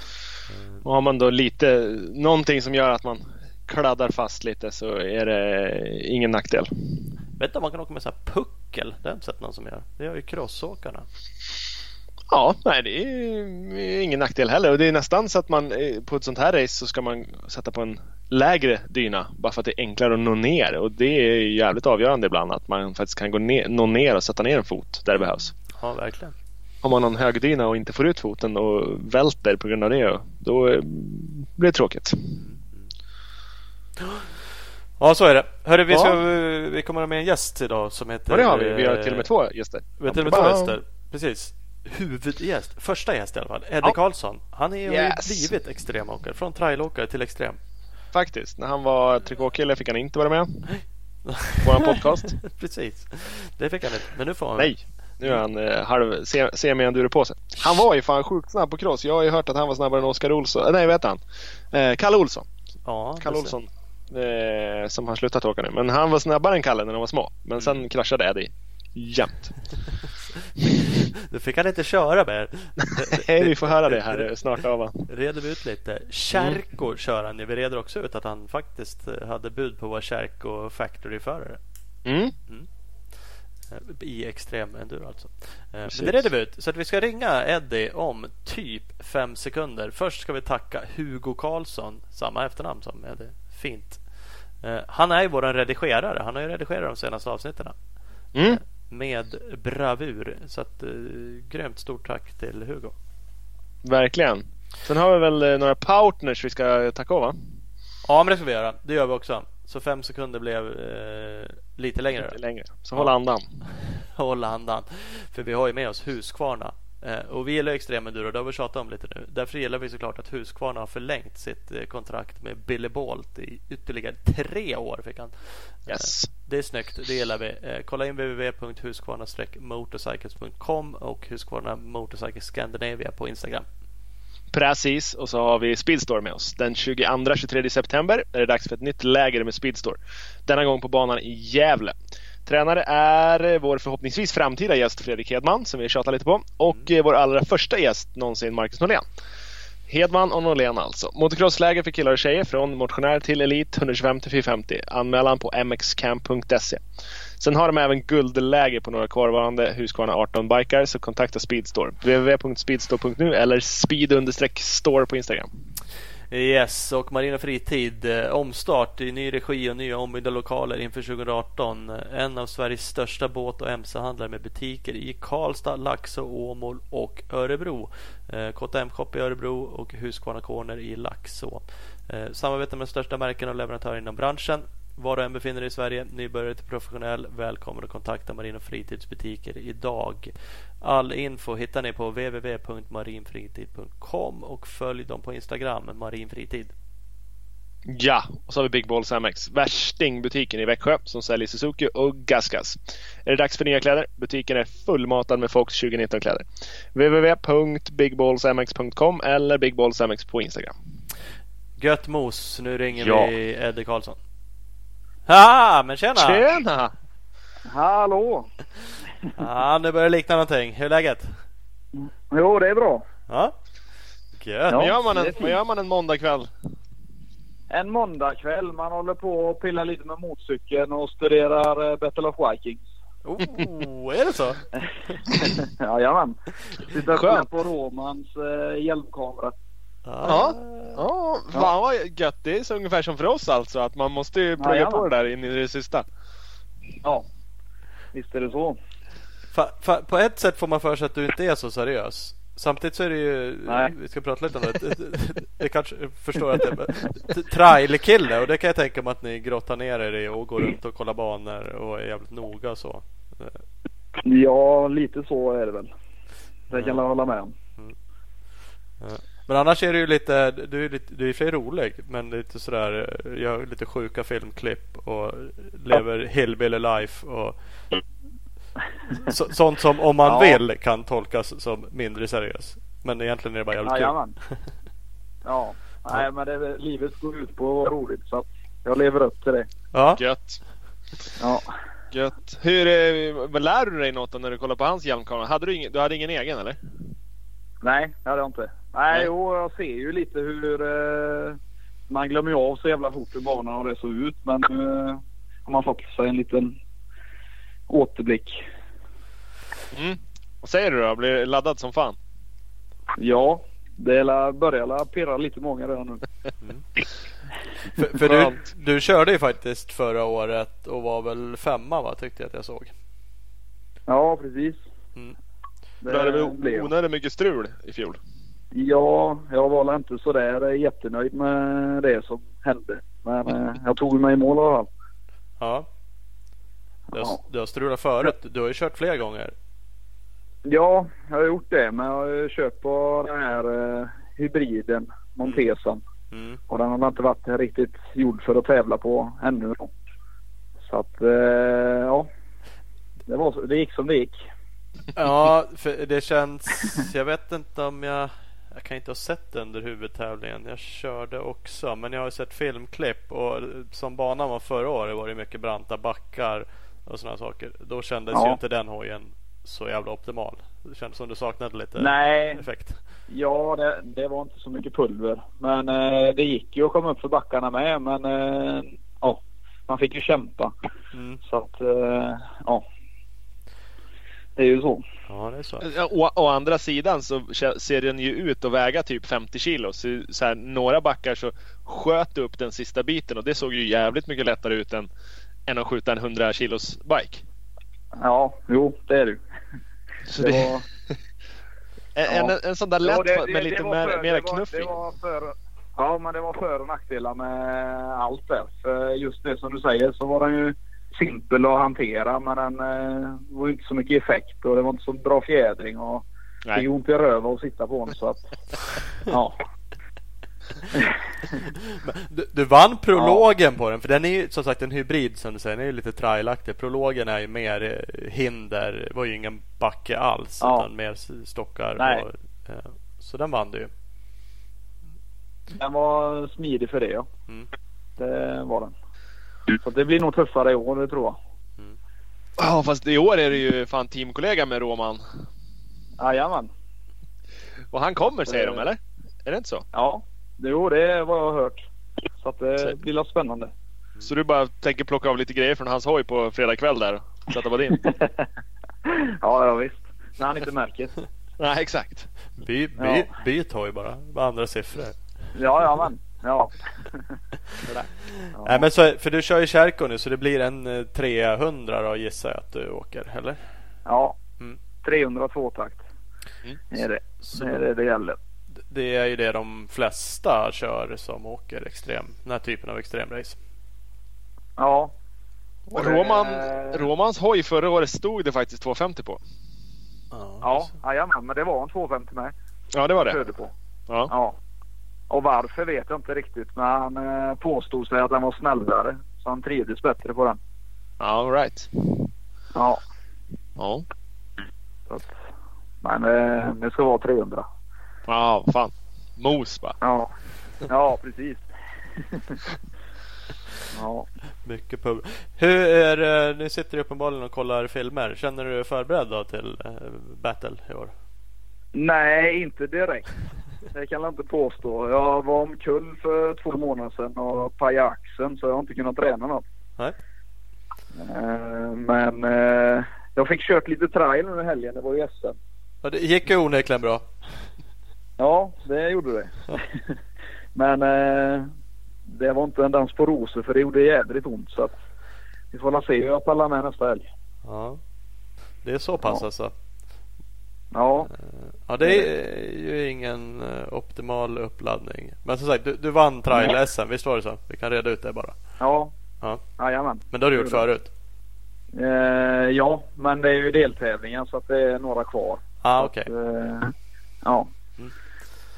Speaker 3: Och har man då lite någonting som gör att man kladdar fast lite så är det ingen nackdel.
Speaker 2: Vet du om man kan åka med så här puckel? Det har jag inte sett någon som gör. Det gör ju crossåkarna.
Speaker 3: Ja, nej det är ingen nackdel heller och det är nästan så att man eh, på ett sånt här race så ska man sätta på en lägre dyna bara för att det är enklare att nå ner och det är jävligt avgörande ibland att man faktiskt kan gå ner, nå ner och sätta ner en fot där det behövs.
Speaker 2: Ja, verkligen.
Speaker 3: Har man någon hög dyna och inte får ut foten och välter på grund av det då eh, blir det tråkigt.
Speaker 2: Ja, så är det. Hörru, vi,
Speaker 3: Ja.
Speaker 2: ska, vi kommer ha med en gäst idag som heter...
Speaker 3: Ja det har vi, vi har
Speaker 2: eh,
Speaker 3: till och med två gäster.
Speaker 2: Vi har till och med två gäster. Precis. Huvudgäst. Första gäst i alla fall. Eddie
Speaker 3: Ja.
Speaker 2: Karlsson. Han är ju
Speaker 3: Yes.
Speaker 2: blivit extremåkare. Från trailåkare till extrem.
Speaker 3: Faktiskt, när han var trikåkille fick han inte vara med. Vår podcast.
Speaker 2: Precis. Det fick han inte. Men nu får han.
Speaker 3: Nej, nu är han eh, halv se- semi-enduro på sig. Han var ju fan sjukt snabb på cross. Jag har ju hört att han var snabbare än Oskar Olsson. Eh, Nej, heter han? Eh, Kalle Olsson.
Speaker 2: Ja,
Speaker 3: Kalle Olsson. Eh, som har slutat åka nu. Men han var snabbare än Kalle när de var små. Men sen
Speaker 2: Mm.
Speaker 3: kraschade Eddie. Jämt.
Speaker 2: Det fick han inte köra med.
Speaker 3: Nej, vi får höra det här snart av va?
Speaker 2: Reder vi ut lite. Kärko kör han. Vi reder också ut att han faktiskt eh, hade bud på att vara Kärko Factory-förare.
Speaker 3: Mm.
Speaker 2: Eh, I extrem enduro alltså. Eh, Men det reder vi ut. Så att vi ska ringa Eddie om typ fem sekunder. Först ska vi tacka Hugo Karlsson. Samma efternamn som Eddie. Fint. Han är ju vår redigerare. Han har ju redigerat de senaste avsnitten.
Speaker 3: Mm.
Speaker 2: Med bravur. Så att, eh, grymt stort tack till Hugo.
Speaker 3: Verkligen. Sen har vi väl eh, några partners vi ska tacka av va?
Speaker 2: Ja, men det ska vi göra. Det gör vi också. Så fem sekunder blev eh, lite längre.
Speaker 3: Lite längre. Så håll andan.
Speaker 2: Hålla andan. För vi har ju med oss Husqvarna. Eh, och vi gillar extremenduro, det har vi tjatat om lite nu. Därför gillar vi såklart att Husqvarna har förlängt sitt eh, kontrakt med Billy Bolt i ytterligare tre år. Fick han.
Speaker 3: Yes.
Speaker 2: Eh, det är snyggt, det gillar vi. Kolla in www.husqvarna-motorcycles.com och Husqvarna Motorcycle Scandinavia på Instagram.
Speaker 3: Precis, och så har vi Speedstore med oss. Den 22-23 september är det dags för ett nytt läger med Speedstore. Denna gång på banan i Gävle. Tränare är vår förhoppningsvis framtida gäst Fredrik Hedman som vi tjatar lite på och mm. vår allra första gäst någonsin Marcus Norlén. Hedman och Norlén alltså. Motocrossläger för killar och tjejer från motionär till elit 125 till 450. Anmälan på mxcamp.se. Sen har de även guldläge på några kvarvarande Husqvarna 18 bikar så kontakta Speedstore. www.speedstore.nu eller speed-store på Instagram.
Speaker 2: Yes, och Marina Fritid eh, omstart i ny regi och nya ombyggda lokaler inför 2018. En av Sveriges största båt och mc-handlare med butiker i Karlstad, Laxå, Åmål och Örebro. Eh, KTM Shop i Örebro och Husqvarna Corner i Laxå. Eh, samarbete samarbetar med de största märkena och leverantörer inom branschen. Var du än befinner dig i Sverige, nybörjare till professionell, välkommen att kontakta Marin Fritidsbutiker idag. All info hittar ni på www.marinfritid.com och följ dem på Instagram, marinfritid.
Speaker 3: Ja, och så har vi Big Balls MX, värstingbutiken i Växjö som säljer Suzuki och Gasgas. Är det dags för nya kläder? Butiken är fullmatad med Fox 2019-kläder. www.bigballsmx.com eller bigballsmx på Instagram.
Speaker 2: Gött mos, nu ringer ja. vi Eddie Karlsson. Ja, men tjena!
Speaker 3: Tjena!
Speaker 4: Hallå!
Speaker 2: Ja, nu börjar det likna någonting. Hur är läget?
Speaker 4: Jo, det är bra.
Speaker 2: Ja,
Speaker 3: Gött. Ja, vad, gör man en, vad gör man en måndagkväll?
Speaker 4: En måndagkväll. Man håller på och pillar lite med motorcykeln och studerar uh, Battle of Vikings.
Speaker 2: Oh, är det så?
Speaker 4: Jajamän. Sitter och på Romans uh, hjälmkamera.
Speaker 3: Ja, ja. fan vad gött. Det är så ungefär som för oss alltså. Att man måste ju plugga ja, på det där in i det sista.
Speaker 4: Ja, visst är det så.
Speaker 2: Fa, fa, på ett sätt får man för sig att du inte är så seriös. Samtidigt så är det ju, Nej. vi ska prata lite om det. Jag kanske förstår att det är trailerkille och det kan jag tänka mig att ni grottar ner er i och går runt och kollar banor och är jävligt noga och så.
Speaker 4: Ja, lite så är det väl. Det kan jag hålla med om. Mm.
Speaker 2: Men annars är du ju lite, du är, lite, du är för rolig men lite sådär, gör lite sjuka filmklipp och lever hillbilly life och så, sånt som om man ja. vill kan tolkas som mindre seriös. Men egentligen är det bara jävligt
Speaker 4: kul. Ja, nej men det, livet går ut på att vara roligt så jag lever upp till det.
Speaker 3: Ja. Gött. Ja. Gött. Hur, eh, lär du dig något när du kollar på hans hjälmkamera? Hade du, ingen, du hade ingen egen eller?
Speaker 4: Nej, det hade jag inte. Nej, jo, jag ser ju lite hur... Eh, man glömmer ju av så jävla fort hur banan och det såg ut. Men nu eh, har man fått sig en liten återblick.
Speaker 3: Mm. Vad säger du då? Blir laddad som fan?
Speaker 4: Ja, det börjar pirra lite många redan nu. Mm.
Speaker 2: för, för du, du körde ju faktiskt förra året och var väl femma va? Tyckte jag att jag såg.
Speaker 4: Ja, precis. Mm.
Speaker 3: Det, det blev onödigt mycket strul i fjol.
Speaker 4: Ja, jag var inte sådär jättenöjd med det som hände. Men eh, jag tog mig i mål i alla fall.
Speaker 2: Ja. Du har, ja. du har strulat förut. Du har ju kört flera gånger.
Speaker 4: Ja, jag har gjort det. Men jag har ju kört på den här eh, hybriden, Montesan. Mm. Mm. Och den har inte varit riktigt gjord för att tävla på ännu. Så att, eh, ja. Det, var, det gick som det gick.
Speaker 2: Ja, för det känns... Jag vet inte om jag... Jag kan inte ha sett det under huvudtävlingen. Jag körde också, men jag har sett filmklipp och som banan var förra året var det mycket branta backar och sådana saker. Då kändes ja. ju inte den hojen så jävla optimal. Det kändes som du saknade lite
Speaker 4: Nej.
Speaker 2: effekt.
Speaker 4: Ja, det, det var inte så mycket pulver. Men eh, det gick ju att komma upp för backarna med. Men eh, ja, man fick ju kämpa. Mm. Så att eh, ja. Det är ju så.
Speaker 2: Ja, det är så.
Speaker 3: Å, å, andra sidan så ser den ju ut att väga typ 50 kilo. Så, så här, några backar så sköt upp den sista biten och det såg ju jävligt mycket lättare ut än, än att skjuta en 100 kilos bike.
Speaker 4: Ja, jo det är det
Speaker 3: så det, var... en, en, en sån där lätt ja, det, det, med lite mer, mer knuff
Speaker 4: Ja, men det var för och nackdelar med allt där. För just det som du säger så var den ju simpel att hantera men den eh, var inte så mycket effekt och det var inte så bra fjädring och Nej. det gjorde ont i röven att sitta på den så att ja.
Speaker 2: du, du, vann prologen ja. på den för den är ju som sagt en hybrid som du säger. Den är ju lite trailaktig. Prologen är ju mer eh, hinder. Det var ju ingen backe alls ja. utan mer stockar. Och, eh, så den vann du ju.
Speaker 4: den var smidig för det ja. Mm. Det var den. Så det blir nog tuffare i år, det tror jag.
Speaker 3: Mm. Ja, fast i år är det ju fan teamkollega med Roman.
Speaker 4: Jajamän.
Speaker 3: Och han kommer säger de eller? Är det inte så?
Speaker 4: Ja, jo det är vad jag har hört. Så att det så. blir spännande.
Speaker 3: Så du bara tänker plocka av lite grejer från hans hoj på fredag kväll där och sätta på din?
Speaker 4: ja, ja visst. När han inte märker.
Speaker 3: Nej, exakt.
Speaker 2: By, by, ja. Byt hoj bara. Med andra siffror.
Speaker 4: Ja, ja men. Ja.
Speaker 2: ja. Nej, men så, för du kör ju Kärko nu så det blir en 300 eh, då gissar jag att du åker, eller?
Speaker 4: Ja, mm. 300 tvåtakt. Mm. Är det. Så, är det det gäller.
Speaker 2: Det är ju det de flesta kör som åker extrem, den här typen av extremrace.
Speaker 4: Ja.
Speaker 3: Roman, Romans hoj förra året stod det faktiskt 250 på.
Speaker 4: Ja, jajamän, men det var en 250 med.
Speaker 3: Ja, det var det.
Speaker 4: På. Ja. ja. Och varför vet jag inte riktigt, men han eh, påstod sig att den var snällare. Så han trivdes bättre på den.
Speaker 3: All right.
Speaker 4: Ja.
Speaker 3: Ja.
Speaker 4: Att, men eh, det ska vara 300.
Speaker 3: Ja, fan. Mos bara.
Speaker 4: Ja, ja precis. ja.
Speaker 2: Mycket pub. Hur är det, nu sitter du uppenbarligen och kollar filmer. Känner du dig förberedd då till Battle i år?
Speaker 4: Nej, inte direkt. Det kan jag inte påstå. Jag var omkull för två månader sedan och pajade axeln så jag har inte kunnat träna något.
Speaker 2: Nej.
Speaker 4: Uh, men uh, jag fick kört lite trail i helgen. Det var ju SM.
Speaker 2: Ja, det gick ju onekligen bra.
Speaker 4: Ja, det gjorde det. Ja. men uh, det var inte en dans på rosor för det gjorde jädrigt ont. Så att vi får se hur jag pallar med nästa helg.
Speaker 2: Ja, det är så pass ja. alltså?
Speaker 4: Ja.
Speaker 2: Ja, det är ju ingen eh, optimal uppladdning. Men som sagt, du, du vann trial-SM, visst var det så? Vi kan reda ut det bara.
Speaker 4: Ja.
Speaker 2: Ja.
Speaker 4: Jajamän.
Speaker 2: Men det har du gjort förut?
Speaker 4: Eh, ja, men det är ju deltävlingar så att det är några kvar.
Speaker 2: Ah, okej. Okay. Eh,
Speaker 4: ja. Mm.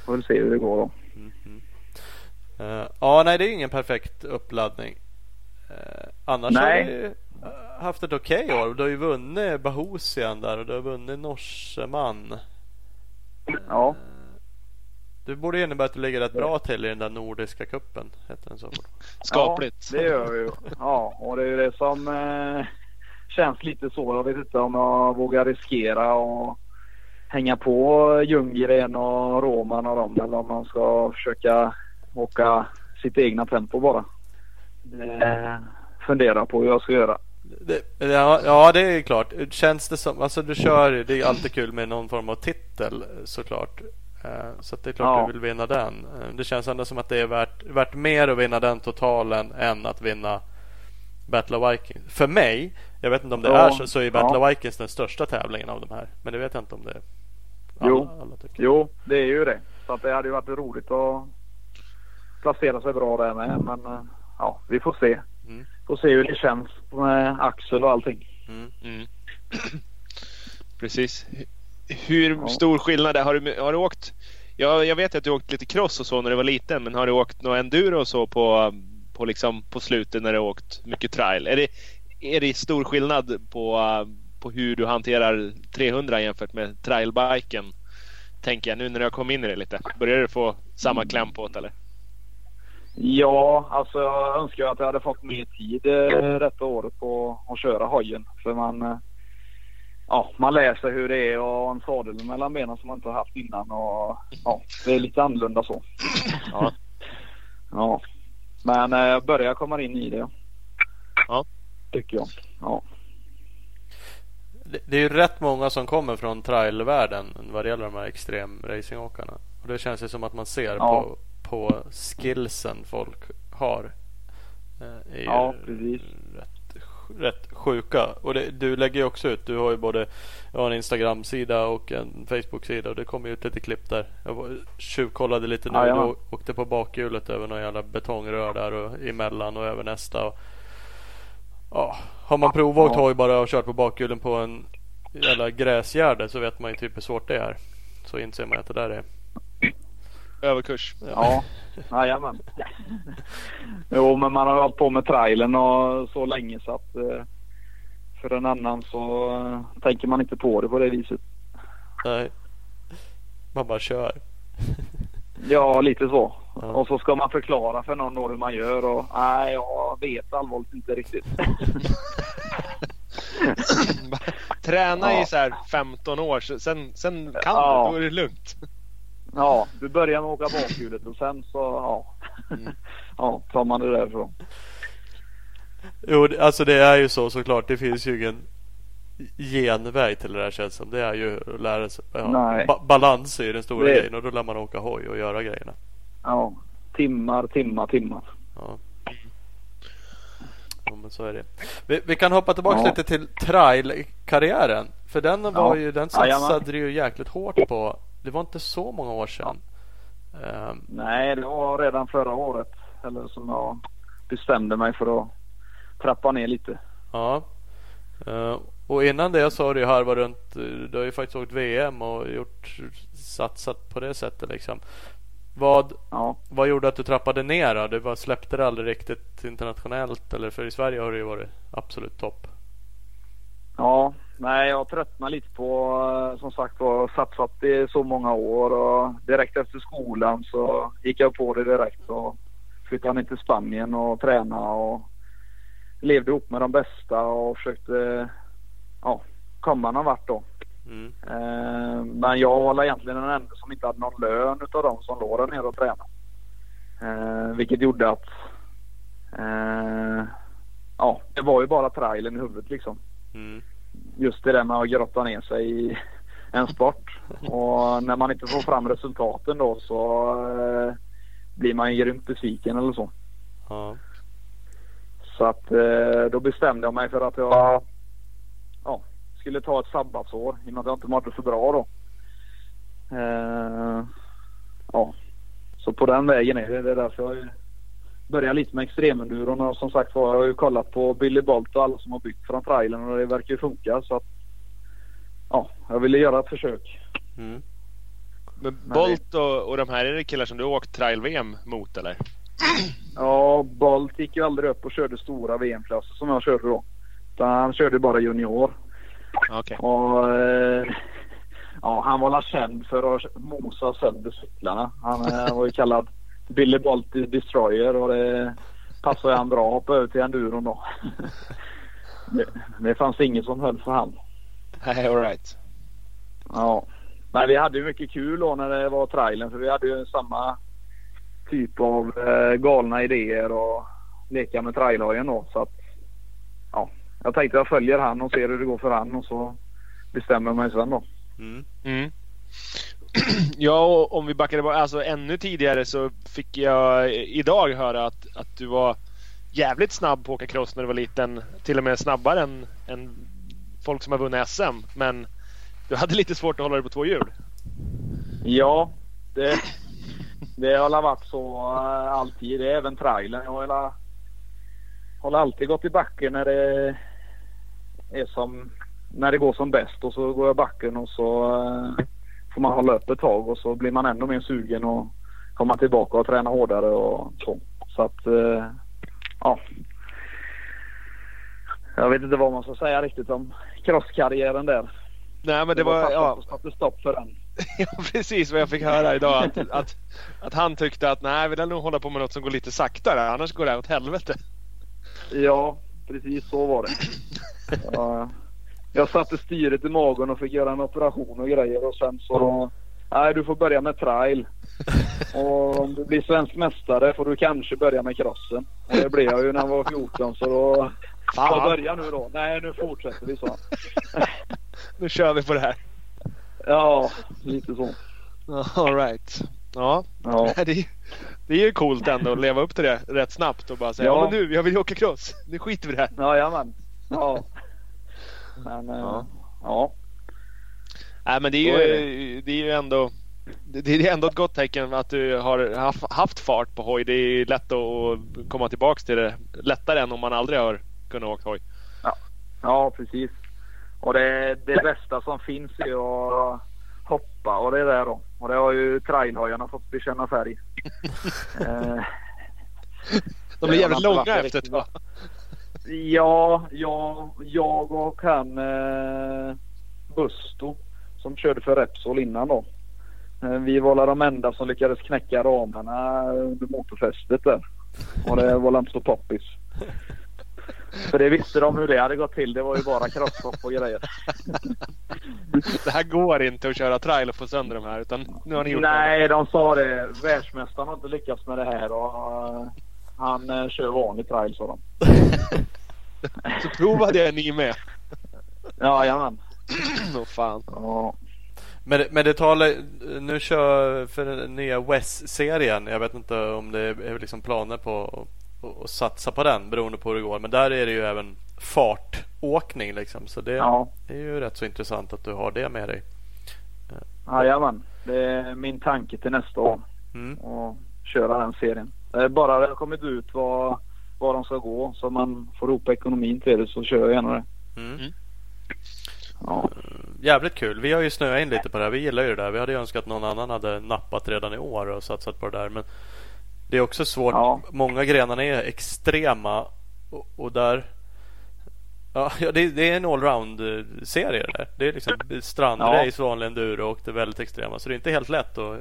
Speaker 4: Får väl se hur det går då. Mm
Speaker 2: -hmm. uh, ja, nej det är ingen perfekt uppladdning. Uh, annars nej. har du haft ett okej okay år. Du har ju vunnit Bahosian där och du har vunnit Norseman.
Speaker 4: Ja. Uh,
Speaker 2: du borde innebära att du ligger rätt bra till i den där nordiska kuppen. Heter den så?
Speaker 3: Skapligt.
Speaker 4: Ja, det gör vi ju. Ja, och det är ju det som eh, känns lite så. Jag vet inte om jag vågar riskera och hänga på Ljunggren och Roman och dem eller om man ska försöka åka sitt egna tempo bara. Det fundera på hur jag ska göra.
Speaker 2: Det, ja, ja, det är klart. Känns det som, alltså du kör, det är alltid kul med någon form av titel såklart. Eh, så det är klart ja. du vill vinna den. Eh, det känns ändå som att det är värt, värt mer att vinna den totalen än att vinna Battle of Vikings. För mig, jag vet inte om det ja. är så, så är Battle ja. of Vikings den största tävlingen av de här. Men det vet jag inte om det är.
Speaker 4: Alla, jo. Alla jo, det är ju det. Så att det hade ju varit roligt att placera sig bra där med. Men eh, ja, vi får se. Mm. Får se hur det känns med Axel och allting. Mm. Mm.
Speaker 3: Precis. Hur ja. stor skillnad är Har du, har du åkt? Ja, jag vet att du åkt lite cross och så när du var liten. Men har du åkt något enduro och så på, på, liksom, på slutet när du åkt mycket trial? Är det, är det stor skillnad på, på hur du hanterar 300 jämfört med trialbiken? Tänker jag nu när har kommit in i det lite. Börjar du få samma kläm på det eller?
Speaker 4: Ja, alltså jag önskar att jag hade fått mer tid eh, detta året på att köra hojen. För man, eh, ja, man läser hur det är och en sadel mellan benen som man inte har haft innan. Och, ja, det är lite annorlunda så. Ja. ja. Men jag eh, börjar komma in i det.
Speaker 3: Ja.
Speaker 4: Tycker jag. Ja.
Speaker 2: Det är ju rätt många som kommer från trailvärlden vad det gäller de här extremracingåkarna. Och det känns ju som att man ser ja. på på skillsen folk har.
Speaker 4: Eh, är ja, precis.
Speaker 2: Rätt, rätt sjuka. Och det, du lägger ju också ut. Du har ju både har en Instagram-sida och en Facebook-sida. Och det kommer ut lite klipp där. Jag tjuvkollade lite nu. Ja, Du åkte på bakhjulet över någon jävla betongrör där och emellan och över nästa. Och, ja, har man provat ja. bara och kört på bakhjulen på en jävla gräsgärde så vet man ju typ hur svårt det är. Så inser man att det där är
Speaker 3: Överkurs.
Speaker 4: Ja, jajamän. jo, men man har hållit på med trailen och så länge så att eh, för en annan så eh, tänker man inte på det på det viset.
Speaker 2: Nej, man bara kör.
Speaker 4: ja, lite så. Ja. Och så ska man förklara för någon då hur man gör och nej, jag vet allvarligt inte riktigt.
Speaker 3: Träna ja. i så här 15 år, sen, sen kan ja. du, då är det lugnt.
Speaker 4: Ja, du börjar med att åka bakhjulet och sen så ja, mm. ja tar man det därifrån.
Speaker 2: Jo, alltså det är ju så såklart. Det finns ju ingen genväg till det där känns som. Det är ju att lära sig. Ja, ba balans är ju den stora det... grejen och då lär man åka hoj och göra grejerna.
Speaker 4: Ja, timmar, timmar, timmar.
Speaker 2: Ja. ja men så är det. Vi, vi kan hoppa tillbaka ja. lite till trail-karriären. För den var ja. ju, den satsade du ju jäkligt hårt på. Det var inte så många år sedan.
Speaker 4: Um, Nej, det var redan förra året. Eller som jag bestämde mig för att trappa ner lite.
Speaker 2: Ja. Uh, och innan det så har du harvat runt. Du har ju faktiskt åkt VM och gjort satsat på det sättet liksom. Vad, ja. vad gjorde att du trappade ner då? Du bara släppte det aldrig riktigt internationellt eller för i Sverige har det ju varit absolut topp.
Speaker 4: Ja, nej jag tröttnade lite på som sagt var satsat i så många år och direkt efter skolan så gick jag på det direkt och flyttade ner till Spanien och tränade och levde ihop med de bästa och försökte ja, komma någon vart då. Mm. Eh, men jag var egentligen den enda som inte hade någon lön utav de som låg där nere och tränade. Eh, vilket gjorde att eh, ja, det var ju bara trailen i huvudet liksom. Mm. Just det där med att grotta ner sig i en sport. Och när man inte får fram resultaten då så eh, blir man ju grymt besviken eller så. Ja. Så att eh, då bestämde jag mig för att jag ja, skulle ta ett sabbatsår i och med att jag inte mådde så bra då. Eh, ja, så på den vägen är det. Det är därför jag började lite med extremenduron och som sagt var jag har ju kollat på Billy Bolt och alla som har byggt från trailern och det verkar ju funka så att ja, jag ville göra ett försök. Mm.
Speaker 3: Men Bolt och, och de här, är det killar som du har åkt trail-VM mot eller?
Speaker 4: Ja, Bolt gick ju aldrig upp och körde stora VM-klasser som jag körde då. Utan han körde bara junior.
Speaker 3: Okay.
Speaker 4: Och, eh, ja, han var känd för att mosa sönder cyklarna. Han eh, var ju kallad Billy Bolt Destroyer och det passade han bra att hoppa över till enduron då. det, det fanns inget som höll för hand.
Speaker 3: Nej, all right.
Speaker 4: Ja. Men vi hade ju mycket kul då när det var trailern för vi hade ju samma typ av eh, galna idéer och leka med trailhojen då. Så att, ja, jag tänkte jag följer han och ser hur det går för han och så bestämmer jag mig sen då. Mm. Mm.
Speaker 3: Ja, och om vi backar alltså ännu tidigare så fick jag idag höra att, att du var jävligt snabb på att åka cross när du var liten. Till och med snabbare än, än folk som har vunnit SM. Men du hade lite svårt att hålla dig på två hjul.
Speaker 4: Ja, det, det har varit så eh, alltid. Det är även trailern. Jag har, har alltid gått i backen när det är som när det går som bäst och så går jag backen och så eh, får man hålla upp ett tag och så blir man ännu mer sugen och komma tillbaka och träna hårdare och så. Så att uh, ja. Jag vet inte vad man ska säga riktigt om crosskarriären där.
Speaker 3: Nej men det, var, var
Speaker 4: ja. satte stopp för den.
Speaker 3: ja precis vad jag fick höra idag. Att, att, att han tyckte att nej vi vill nog hålla på med något som går lite saktare annars går det åt helvete.
Speaker 4: Ja precis så var det. Ja, jag satte styret i magen och fick göra en operation och grejer och sen så Nej du får börja med trail. Och om du blir svensk mästare får du kanske börja med crossen. Och det blev jag ju när jag var 14 så då jag börja nu då? Nej nu fortsätter vi så.
Speaker 3: nu kör vi på det här.
Speaker 4: Ja, lite så.
Speaker 3: All right. Ja, ja. Det, är, det är ju coolt ändå att leva upp till det rätt snabbt och bara säga ja, ja men nu, jag vill åka cross. Nu skiter vi i det här.
Speaker 4: Ja, jajamän. Ja. Men, ja. Äh, ja.
Speaker 3: Nej men det är, ju, det. är ju ändå det är ändå ett gott tecken att du har haft fart på hoj. Det är lätt att komma tillbaks till det lättare än om man aldrig har kunnat åka hoj.
Speaker 4: Ja, ja precis. Och det, det bästa som finns är att hoppa och det är det då. Och det har ju trailhojarna fått bekänna färg.
Speaker 3: eh, De blir jävligt långa efter ett va?
Speaker 4: Ja, jag, jag och han eh, Busto som körde för Repsol innan då. Eh, vi var de enda som lyckades knäcka ramarna under motorfästet där. Och det var inte så poppis. För det visste de hur det hade gått till. Det var ju bara krosshopp och grejer.
Speaker 3: Det här går inte att köra trail och få sönder de här. Utan nu har ni gjort
Speaker 4: Nej,
Speaker 3: det.
Speaker 4: de sa det. Världsmästaren har inte lyckats med det här. Och, han uh, kör vanlig trail sa de.
Speaker 3: Så provade jag ni med.
Speaker 4: Ja, jajamän.
Speaker 3: Åh fan.
Speaker 4: Ja.
Speaker 2: Men, men det talar, nu kör för den nya West-serien. Jag vet inte om det är liksom planer på att satsa på den beroende på hur det går. Men där är det ju även fartåkning liksom. Så det
Speaker 4: ja.
Speaker 2: är ju rätt så intressant att du har det med dig.
Speaker 4: Jajamän. Det är min tanke till nästa år.
Speaker 2: Mm.
Speaker 4: Och köra den serien. Bara det har kommit ut vad, vad de ska gå så man får ihop ekonomin till det så kör jag gärna det.
Speaker 2: Mm.
Speaker 3: Mm.
Speaker 4: Ja.
Speaker 2: Jävligt kul. Vi har ju snöat in lite på det här. Vi gillar ju det där. Vi hade ju önskat att någon annan hade nappat redan i år och satsat på det där. Men det är också svårt.
Speaker 4: Ja.
Speaker 2: Många grenarna är extrema och, och där Ja, det, det är en allround-serie det där. Det är liksom strandrace,
Speaker 4: Ja.
Speaker 2: vanlig enduro och det är väldigt extrema. Så det är inte helt lätt att,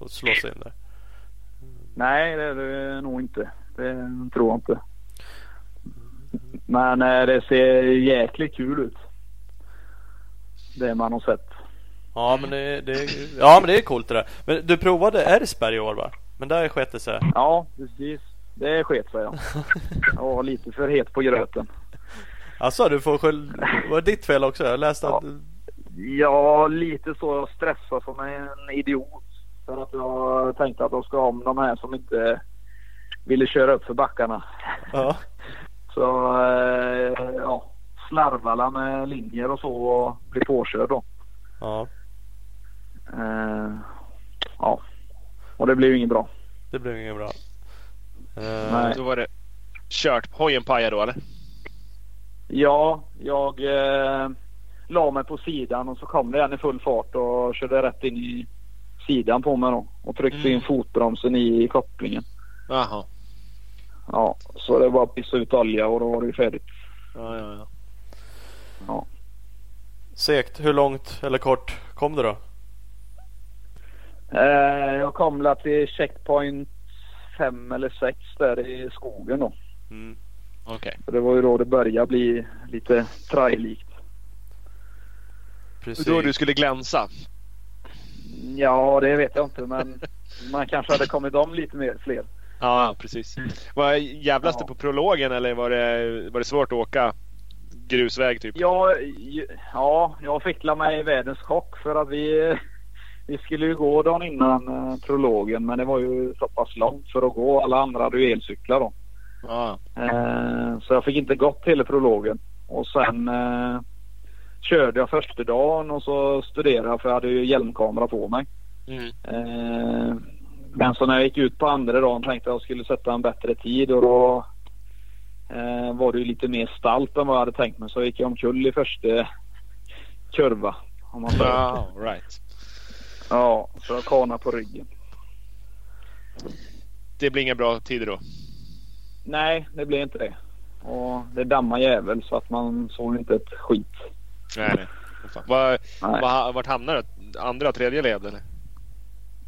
Speaker 2: att slå sig in där.
Speaker 4: Nej, det är det nog inte. Det tror jag inte. Men eh, det ser jäkligt kul ut. Det man har sett.
Speaker 2: Ja men det, det, ja, men det är coolt det där. Men du provade Ersberg i år va? Men där sket det sig.
Speaker 4: Ja, precis. Det sket sig ja. Jag var lite för het på gröten.
Speaker 2: Alltså du får skyll... Var det ditt fel också? Jag läste
Speaker 4: Ja.
Speaker 2: att...
Speaker 4: Ja, lite så. Jag stressade som en idiot. För att jag tänkte att jag ska om de här som inte ville köra upp för backarna.
Speaker 2: Ja.
Speaker 4: Så eh, ja, slarvade med linjer och så och blev påkörd då.
Speaker 2: ja.
Speaker 4: Eh, ja, och det blev ju inget bra.
Speaker 2: Det blev inget bra. Eh,
Speaker 4: Nej.
Speaker 3: Då var det kört. Hojen pajade då eller?
Speaker 4: Ja, jag eh, la mig på sidan och så kom det en i full fart och körde rätt in i sidan på mig då. Och tryckte
Speaker 3: Mm.
Speaker 4: in fotbromsen i kopplingen.
Speaker 3: Jaha.
Speaker 4: Ja, så det var att pissa ut olja och då var det ju färdigt.
Speaker 3: Ja, ja, ja.
Speaker 4: Ja.
Speaker 2: Segt. Hur långt eller kort kom det då?
Speaker 4: Eh, jag kom väl till checkpoint 5 eller 6 där i skogen då.
Speaker 2: Mm.
Speaker 3: Okej.
Speaker 4: Så det var ju då det började bli lite trajlikt.
Speaker 2: Precis.
Speaker 3: Då du skulle glänsa.
Speaker 4: Ja, det vet jag inte men man kanske hade kommit om lite mer fler.
Speaker 3: Ja, ja, precis. Var jävlas
Speaker 4: Ja.
Speaker 3: det på prologen eller var det, var det svårt att åka grusväg typ?
Speaker 4: Ja, ja, jag fick la mig i världens chock för att vi, vi skulle ju gå dagen innan eh, prologen men det var ju så pass långt för att gå. Alla andra hade ju elcyklar då.
Speaker 3: Ja.
Speaker 4: Eh, så jag fick inte gått hela prologen. Och sen eh, körde jag första dagen och så studerade jag för jag hade ju hjälmkamera på mig.
Speaker 3: Mm.
Speaker 4: Eh, men så när jag gick ut på andra dagen tänkte jag att jag skulle sätta en bättre tid och då eh, var det ju lite mer stalt än vad jag hade tänkt mig. Så gick jag omkull i första kurva. Om man säger.
Speaker 3: Ja, right.
Speaker 4: Ja, så jag kanade på ryggen.
Speaker 3: Det blir inga bra tider då.
Speaker 4: Nej, det blev inte det. Och det dammar jävel så att man såg inte ett skit.
Speaker 3: Nej, nej. Var,
Speaker 4: Nej.
Speaker 3: var, vart hamnar du? Andra, tredje led eller?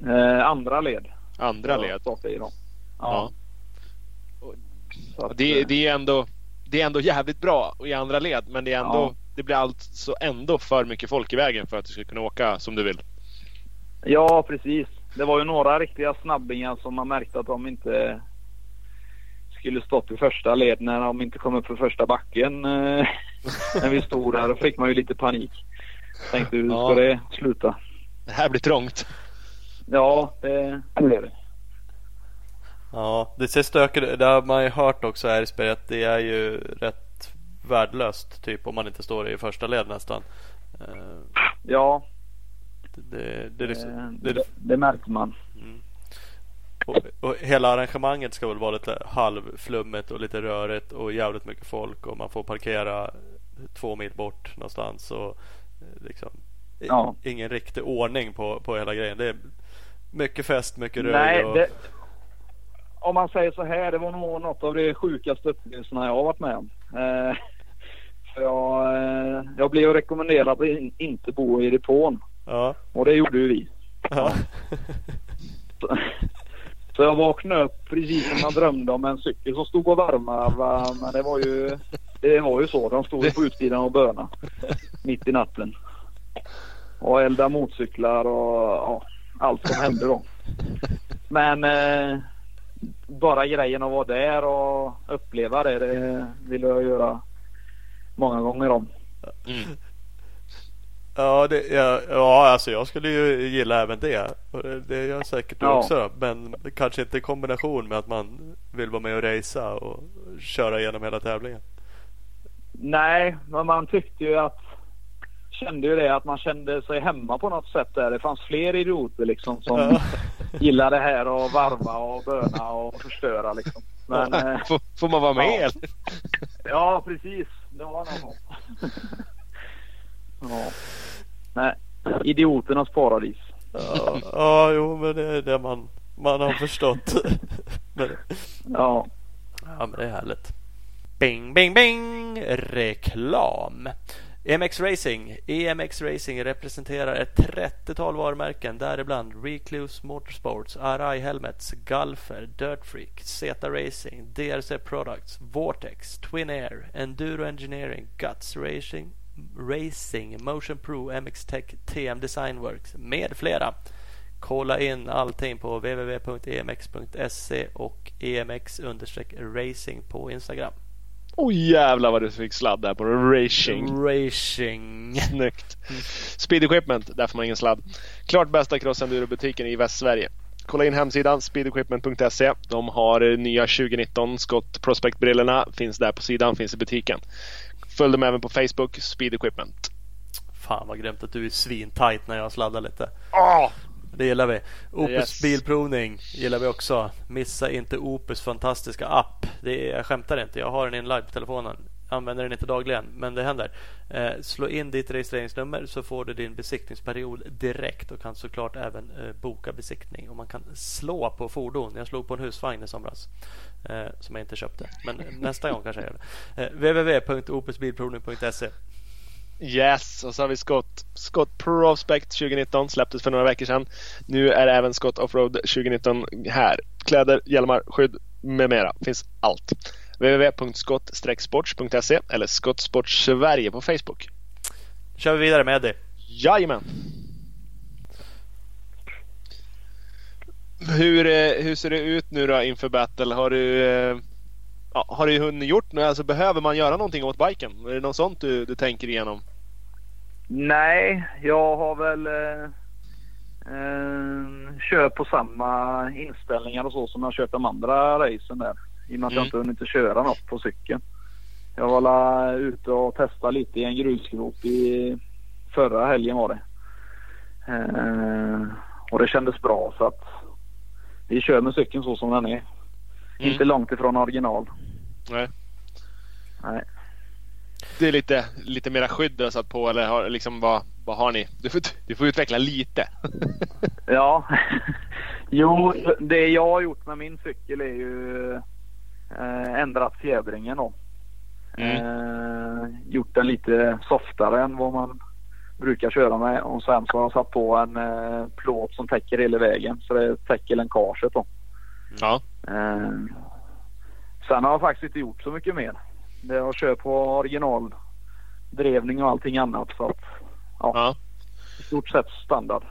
Speaker 4: Eh, andra led.
Speaker 3: Andra led?
Speaker 4: startade i dem.
Speaker 3: Ja.
Speaker 4: Ja. Att,
Speaker 3: Det,
Speaker 4: eh,
Speaker 3: det, är ändå, det är ändå jävligt bra i andra led men det, är ändå,
Speaker 4: Ja.
Speaker 3: det blir alltså ändå för mycket folk i vägen för att du ska kunna åka som du vill.
Speaker 4: Ja, precis. Det var ju några riktiga snabbingar som man märkte att de inte skulle stått i första led när de inte kom upp för första backen. eh, när vi stod där. Då fick man ju lite panik. Tänkte hur
Speaker 3: Ja.
Speaker 4: ska det sluta?
Speaker 3: Det här blir trångt.
Speaker 4: Ja, det blev det.
Speaker 2: Ja, det ser stökigt ut. Det har man ju hört också här i spelet. att Det är ju rätt värdelöst typ om man inte står i första led nästan. Eh,
Speaker 4: Ja,
Speaker 2: Det, det, det, är liksom-
Speaker 4: eh,
Speaker 2: det,
Speaker 4: det, det märkte man.
Speaker 2: Och, och hela arrangemanget ska väl vara lite halvflummigt och lite rörigt och jävligt mycket folk och man får parkera två mil bort någonstans och eh, liksom
Speaker 4: Ja.
Speaker 2: ingen riktig ordning på, på hela grejen. Det är mycket fest, mycket röj
Speaker 4: Nej,
Speaker 2: och...
Speaker 4: det, om man säger så här, det var nog något av de sjukaste upplevelserna jag har varit med om. Eh, för jag, eh, jag blev rekommenderad att in, inte bo i depån
Speaker 2: Ja,
Speaker 4: och det gjorde ju vi. Ja. Så, jag vaknade upp precis som jag drömde om en cykel som stod och varmade. Men det var ju, det var ju så. De stod på utsidan och böna mitt i natten. Och eldade motorcyklar och ja, allt som hände då. Men eh, bara grejen att vara där och uppleva det, det vill jag göra många gånger om. Mm.
Speaker 2: Ja, det, ja, ja, alltså jag skulle ju gilla även det. Det gör säkert du ja. också. Men kanske inte i kombination med att man vill vara med och racea och köra igenom hela tävlingen.
Speaker 4: Nej, men man tyckte ju att kände ju det att man kände sig hemma på något sätt där. Det fanns fler idioter liksom som ja. gillar det här att varva och böna och förstöra liksom.
Speaker 3: Men, ja, eh, får, får, man vara med?
Speaker 4: Ja, ja precis. Det var någon Ja. Nej, idioternas paradis.
Speaker 2: Ja, ja, jo men det är det man, man har förstått. men,
Speaker 4: ja.
Speaker 2: Ja men det är härligt. Bing, bing, bing! Reklam. EMX Racing. EMX Racing representerar ett 30-tal varumärken däribland Recluse Motorsports, Arai Helmets, Galfer, Dirt Freak, Zeta Racing, DRC Products, Vortex, Twin Air, Enduro Engineering, Guts Racing, Racing, Motion Pro, MX Tech, TM Designworks med flera. Kolla in allting på www.emx.se och emx-racing på Instagram.
Speaker 3: Oh jävlar vad du fick sladd där på racing.
Speaker 2: Racing.
Speaker 3: Snyggt. Speed Equipment, där får man ingen sladd. Klart bästa crossenduro-butiken i Västsverige. Kolla in hemsidan speedequipment.se. De har nya 2019 Scott Prospect-brillorna. Finns där på sidan, finns i butiken. Följ dem även på Facebook, Speed Equipment.
Speaker 2: Fan vad grymt att du är svintajt när jag sladdar lite.
Speaker 3: Oh!
Speaker 2: Det gillar vi. Opus yes. bilprovning gillar vi också. Missa inte Opus fantastiska app. Det är, jag skämtar inte. Jag har den inlagd på telefonen. Använder den inte dagligen, men det händer. Eh, slå in ditt registreringsnummer så får du din besiktningsperiod direkt och kan såklart även eh, boka besiktning. Och man kan slå på fordon. Jag slog på en husvagn i somras eh, som jag inte köpte. Men nästa gång kanske jag gör det. Eh, www.opusbilprovning.se
Speaker 3: Yes, och så har vi Scott, Scott Prospect 2019 släpptes för några veckor sedan. Nu är även Scott Offroad 2019 här. Kläder, hjälmar, skydd med mera. Finns allt. www.skott-sports.se eller Skottsport Sverige på Facebook.
Speaker 2: kör vi vidare med Eddie.
Speaker 3: Jajamän. Hur, eh, hur ser det ut nu då inför battle? Har du, eh, ja, har du hunnit gjort något? Alltså, behöver man göra någonting åt biken? Är det något sånt du, du tänker igenom?
Speaker 4: Nej, jag har väl eh, eh, kört på samma inställningar och så som jag kört de andra racen där. I och med att mm. jag inte hunnit köra något på cykeln. Jag var ute och testade lite i en grusgrop i förra helgen var det. Eh, och det kändes bra så att vi kör med cykeln så som den är. Mm. Inte långt ifrån original.
Speaker 3: Nej.
Speaker 4: Nej
Speaker 3: det är lite, lite mera skydd du har satt på eller har, liksom, vad, vad har ni? Du får, du får utveckla lite.
Speaker 4: ja, jo det jag har gjort med min cykel är ju ändrat fjädringen då. Mm. Eh, gjort den lite softare än vad man brukar köra med och sen så har jag satt på en eh, plåt som täcker hela vägen så det täcker länkaget då.
Speaker 3: Ja.
Speaker 4: Eh, sen har jag faktiskt inte gjort så mycket mer. Jag kör på originaldrevning och allting annat. Så att, ja, ja. I stort sett standard.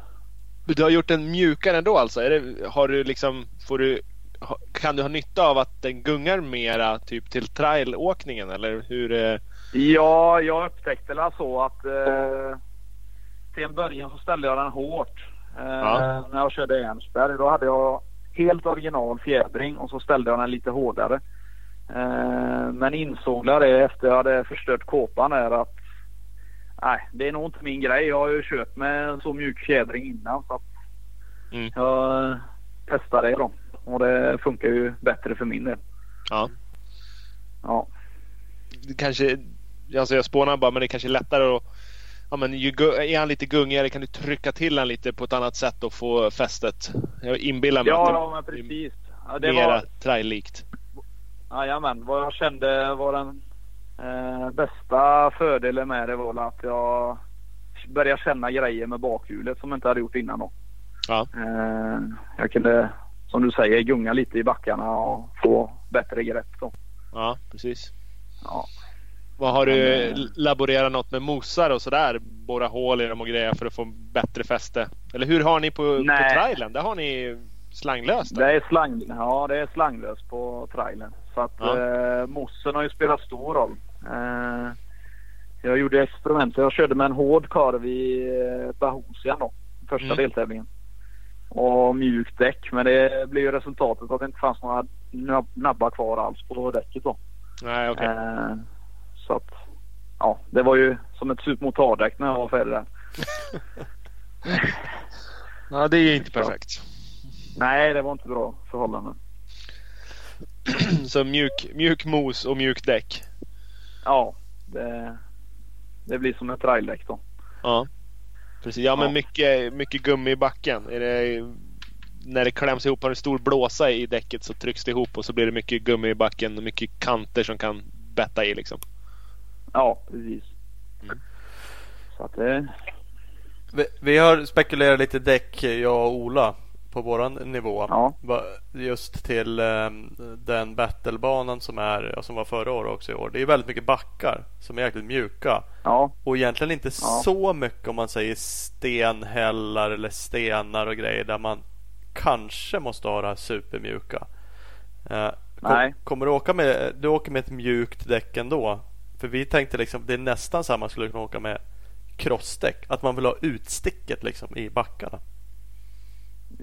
Speaker 3: Du har gjort den mjukare ändå alltså? Är det, har du liksom, får du, kan du ha nytta av att den gungar mera typ till trailåkningen eller hur? Eh?
Speaker 4: Ja, jag upptäckte det så att eh, till en början så ställde jag den hårt. Eh, ja. När jag körde Ensberg då hade jag helt original fjädring och så ställde jag den lite hårdare. Eh, men insåg det efter jag hade förstört kåpan är att nej, det är nog inte min grej. Jag har ju kört med så mjuk fjädring innan så att mm. jag testade det då. Och det funkar ju bättre för min del.
Speaker 3: Ja.
Speaker 4: Ja.
Speaker 3: Kanske, alltså jag spånar bara men det kanske är lättare att Ja, men ju, är han lite gungigare kan du trycka till han lite på ett annat sätt och få fästet. Jag inbillar mig
Speaker 4: ja,
Speaker 3: att det
Speaker 4: ja, men precis. Ja,
Speaker 3: det mera var... trail-likt.
Speaker 4: Jajamän, vad jag kände var den eh, bästa fördelen med det var att jag började känna grejer med bakhjulet som jag inte hade gjort innan då.
Speaker 3: Ja.
Speaker 4: Eh, jag kunde, som du säger, gunga lite i backarna och få bättre grepp. Då.
Speaker 3: Ja, precis.
Speaker 4: Ja.
Speaker 3: Vad har du
Speaker 4: eh,
Speaker 3: laborerat något med mosar och sådär? Borra hål i dem och grejer för att få bättre fäste? Eller hur har ni på, på trailen? Där har ni slanglöst?
Speaker 4: Det är, slang, ja, det är slanglöst på trailern. Så att
Speaker 3: Ja.
Speaker 4: eh, mossen har ju spelat stor roll. Eh, jag gjorde experiment. Jag körde med en hård korv i eh, Bahosian då. Första
Speaker 3: Mm.
Speaker 4: deltävlingen. Och mjukt däck. Men det blev ju resultatet att det inte fanns några nab- nabbar kvar alls på däcket då.
Speaker 3: Nej, okej.
Speaker 4: Eh, så att ja, det var ju som ett supermotardäck när jag var färdig där.
Speaker 3: Ja, det är inte perfekt.
Speaker 4: Nej, det var inte bra förhållanden.
Speaker 3: Så mjuk, mjuk mos och mjuk däck.
Speaker 4: Ja, det, det blir som ett traildäck då.
Speaker 3: Ja. Precis. Ja, men
Speaker 4: Ja.
Speaker 3: mycket, mycket gummi i backen. Är det, när det kläms ihop, har en stor blåsa i däcket så trycks det ihop och så blir det mycket gummi i backen och mycket kanter som kan betta i liksom.
Speaker 4: Ja, precis.
Speaker 3: Mm.
Speaker 4: Så att det...
Speaker 2: Vi, vi har spekulerat lite däck, jag och Ola, på våran nivå.
Speaker 4: Ja.
Speaker 2: Just till eh, den battlebanan som, är, som var förra året också i år. Det är väldigt mycket backar som är jäkligt mjuka.
Speaker 4: Ja,
Speaker 2: Och egentligen inte
Speaker 4: Ja.
Speaker 2: så mycket om man säger stenhällar eller stenar och grejer där man kanske måste ha det här supermjuka. Eh, kom. Kommer du åka med, du åker med ett mjukt däck ändå? För vi tänkte liksom det är nästan samma man skulle kunna åka med crossdäck. Att man vill ha utsticket liksom i backarna.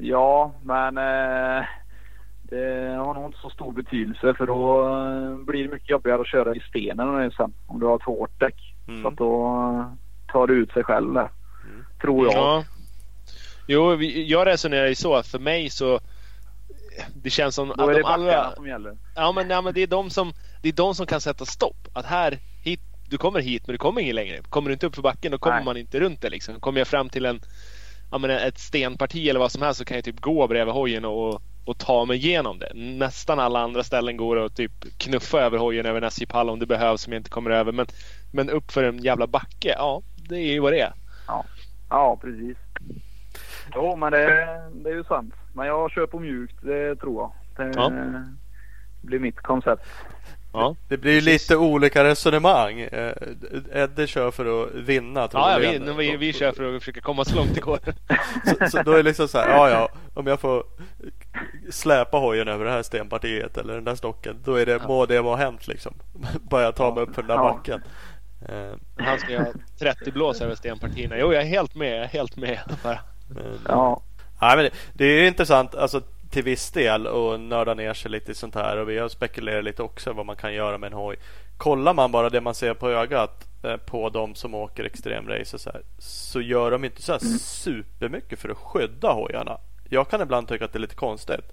Speaker 4: Ja men eh, det har nog inte så stor betydelse för då eh, blir det mycket jobbigare att köra i stenen sen om du har ett hårt däck.
Speaker 2: Mm.
Speaker 4: Så att då tar det ut sig själv där. Tror jag.
Speaker 3: Ja. Jo, vi, jag resonerar ju så att för mig så det känns som att
Speaker 4: det
Speaker 3: de allra,
Speaker 4: som gäller.
Speaker 3: ja, men, ja, men det är de som det är de som kan sätta stopp. Att här, hit, du kommer hit men du kommer ingen längre. Kommer du inte upp för backen då kommer
Speaker 4: Nej.
Speaker 3: man inte runt det liksom. Kommer jag fram till en, ja, men ett stenparti eller vad som helst så kan jag typ gå bredvid hojen och, och ta mig igenom det. Nästan alla andra ställen går att typ knuffa över hojen över en SJ-pall om det behövs som jag inte kommer över. Men, men upp för en jävla backe, ja det är ju vad det är.
Speaker 4: Ja, precis. Jo, men det, det är ju sant. Men jag kör på mjukt, det tror jag. Det
Speaker 3: Ja.
Speaker 4: blir mitt koncept.
Speaker 3: Ja,
Speaker 2: Det blir lite olika resonemang. Eh, Eddie kör för att vinna
Speaker 3: ja, ja vi, vi, vi kör för att försöka komma så långt det går.
Speaker 2: Så, så då är det liksom så här, ja ja, om jag får släpa hojen över det här stenpartiet eller den där stocken, då är det,
Speaker 3: Ja.
Speaker 2: må det ha hänt liksom. Bara jag tar mig upp för den där
Speaker 4: Ja.
Speaker 2: backen. Eh,
Speaker 3: Han ska göra 30 blås över stenpartierna. Jo, jag är helt med. Jag är helt med. Bara.
Speaker 2: Men,
Speaker 4: Ja,
Speaker 2: nej, men det, det är intressant alltså, till viss del och nörda ner sig lite i sånt här och vi har spekulerat lite också vad man kan göra med en hoj. Kollar man bara det man ser på ögat eh, på de som åker extremrace så här, så gör de inte så här supermycket för att skydda hojarna. Jag kan ibland tycka att det är lite konstigt.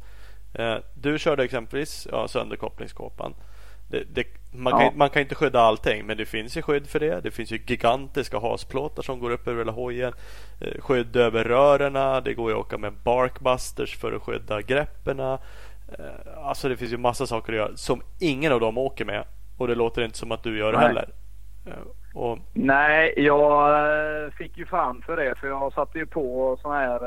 Speaker 2: Eh, du körde exempelvis ja, sönderkopplingskåpan. Det, det, man,
Speaker 4: Ja.
Speaker 2: kan, man kan inte skydda allting men det finns ju skydd för det. Det finns ju gigantiska hasplåtar som går upp över hela hojen. Eh, Skydd över rörerna. Det går ju att åka med barkbusters för att skydda grepperna. Eh, Alltså det finns ju massa saker att göra som ingen av dem åker med. Och det låter inte som att du gör det heller. Eh, Och,
Speaker 4: nej, jag fick ju fan för det för jag satte ju på sån här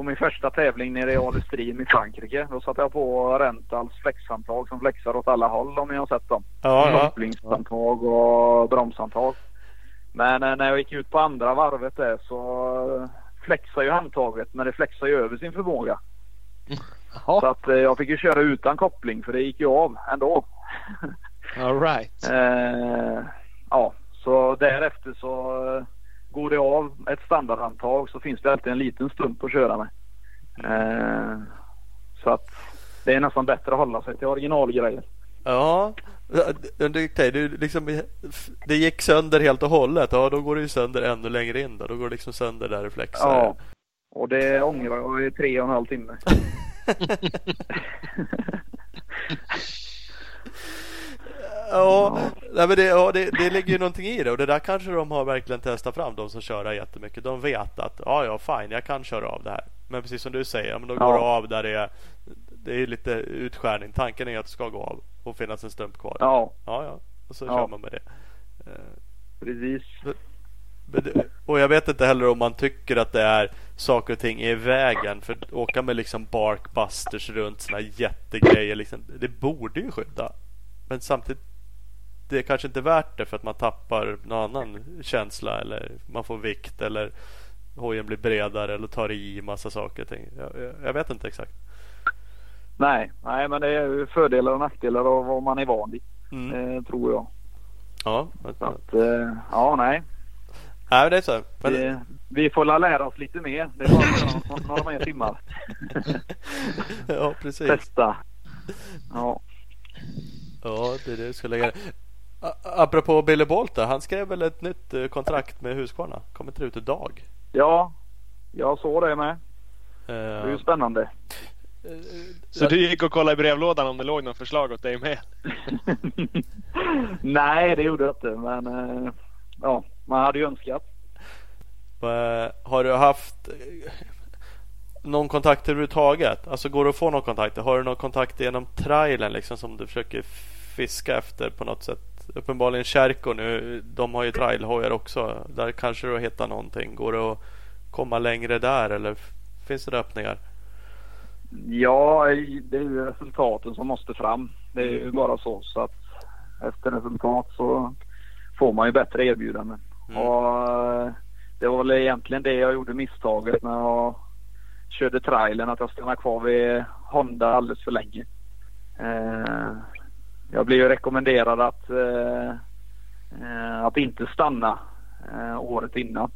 Speaker 4: på min första tävling nere i Alestrin i Frankrike. Då satte jag på Rentals flexhandtag som flexar åt alla håll om ni har sett dem.
Speaker 2: ja, ja.
Speaker 4: kopplingshandtag och bromshandtag. Men eh, när jag gick ut på andra varvet där så flexar ju handtaget men det flexar ju över sin förmåga. Så att eh, jag fick ju köra utan koppling för det gick ju av ändå.
Speaker 3: All right.
Speaker 4: Eh, ja, så därefter så går det av ett standardhandtag så finns det alltid en liten stump att köra med. Eh, så att det är nästan bättre att hålla sig till originalgrejer.
Speaker 2: Ja, det, det, liksom, det gick sönder helt och hållet. Ja, då går det ju sönder ännu längre in. Då, då går det liksom sönder där det flexar.
Speaker 4: Ja, och det ångrar jag i tre och en halv timme.
Speaker 2: Ja, nej, men det, ja det, det ligger ju någonting i det och det där kanske de har verkligen testat fram de som kör jättemycket. De vet att ja, ja, fine, jag kan köra av det här. Men precis som du säger, men då går
Speaker 4: Ja.
Speaker 2: av där det är, det är lite utskärning. Tanken är att det ska gå av och finnas en stump kvar.
Speaker 4: Ja,
Speaker 2: ja, ja. och så
Speaker 4: Ja.
Speaker 2: kör man med det. Eh,
Speaker 4: precis.
Speaker 2: Och jag vet inte heller om man tycker att det är saker och ting i vägen. För att åka med liksom barkbusters runt såna jättegrejer. Liksom, det borde ju skydda. Men samtidigt. Det är kanske inte värt det för att man tappar någon annan känsla. Eller man får vikt. Eller hojen blir bredare. Eller tar i massa saker. Jag, jag, vet inte exakt.
Speaker 4: Nej, nej, men det är fördelar och nackdelar av vad man är van vid. Mm. Eh, tror jag.
Speaker 2: Ja,
Speaker 4: att, eh, ja, nej.
Speaker 2: Nej, det är så.
Speaker 4: Men... Vi, vi får lära oss lite mer. Det är bara några, några mer timmar.
Speaker 2: ja, precis.
Speaker 4: Testa. Ja.
Speaker 2: Ja, det är det du ska lägga Apropå Billy Bolt Han skrev väl ett nytt eh, kontrakt med Husqvarna? Kommer inte det ut idag?
Speaker 4: Ja, jag såg det med. Det är ju spännande.
Speaker 3: Så du gick och kollade i brevlådan om det låg något förslag åt dig med?
Speaker 4: Nej, det gjorde jag inte. Men eh, ja, man hade ju önskat.
Speaker 2: Har du haft någon kontakt överhuvudtaget? Alltså går det att få någon kontakt? Har du någon kontakt genom trailern liksom som du försöker fiska efter på något sätt? Uppenbarligen Kärko nu, de har ju trailhojar också. Där kanske du hittar någonting. Går det att komma längre där eller finns det öppningar?
Speaker 4: Ja, det är ju resultaten som måste fram. Det är ju bara så. Så att efter resultat så får man ju bättre erbjudanden. Mm. Och eh, det var väl egentligen det jag gjorde misstaget när jag körde trailern. Att jag stannade kvar vid Honda alldeles för länge. Eh, jag blev ju rekommenderad att, eh, eh att inte stanna eh, året innan.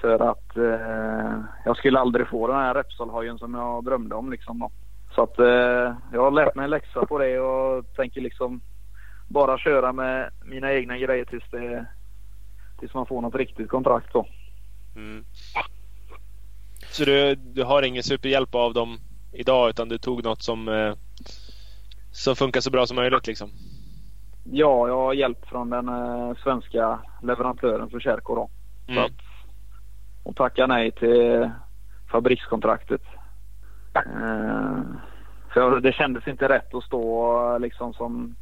Speaker 4: För att eh, jag skulle aldrig få den här Repsol-hojen som jag drömde om. Liksom, då. Så att eh, jag har lärt mig en läxa på det och tänker liksom bara köra med mina egna grejer tills, det, tills man får något riktigt kontrakt. Då. Mm.
Speaker 3: Så du, du har ingen superhjälp av dem idag utan du tog något som, eh, som funkar så bra som möjligt? Liksom?
Speaker 4: Ja, jag har hjälp från den eh, svenska leverantören för Kärko. Då. Mm. Så att och tacka nej till fabrikskontraktet. Eh, för det kändes inte rätt att stå liksom som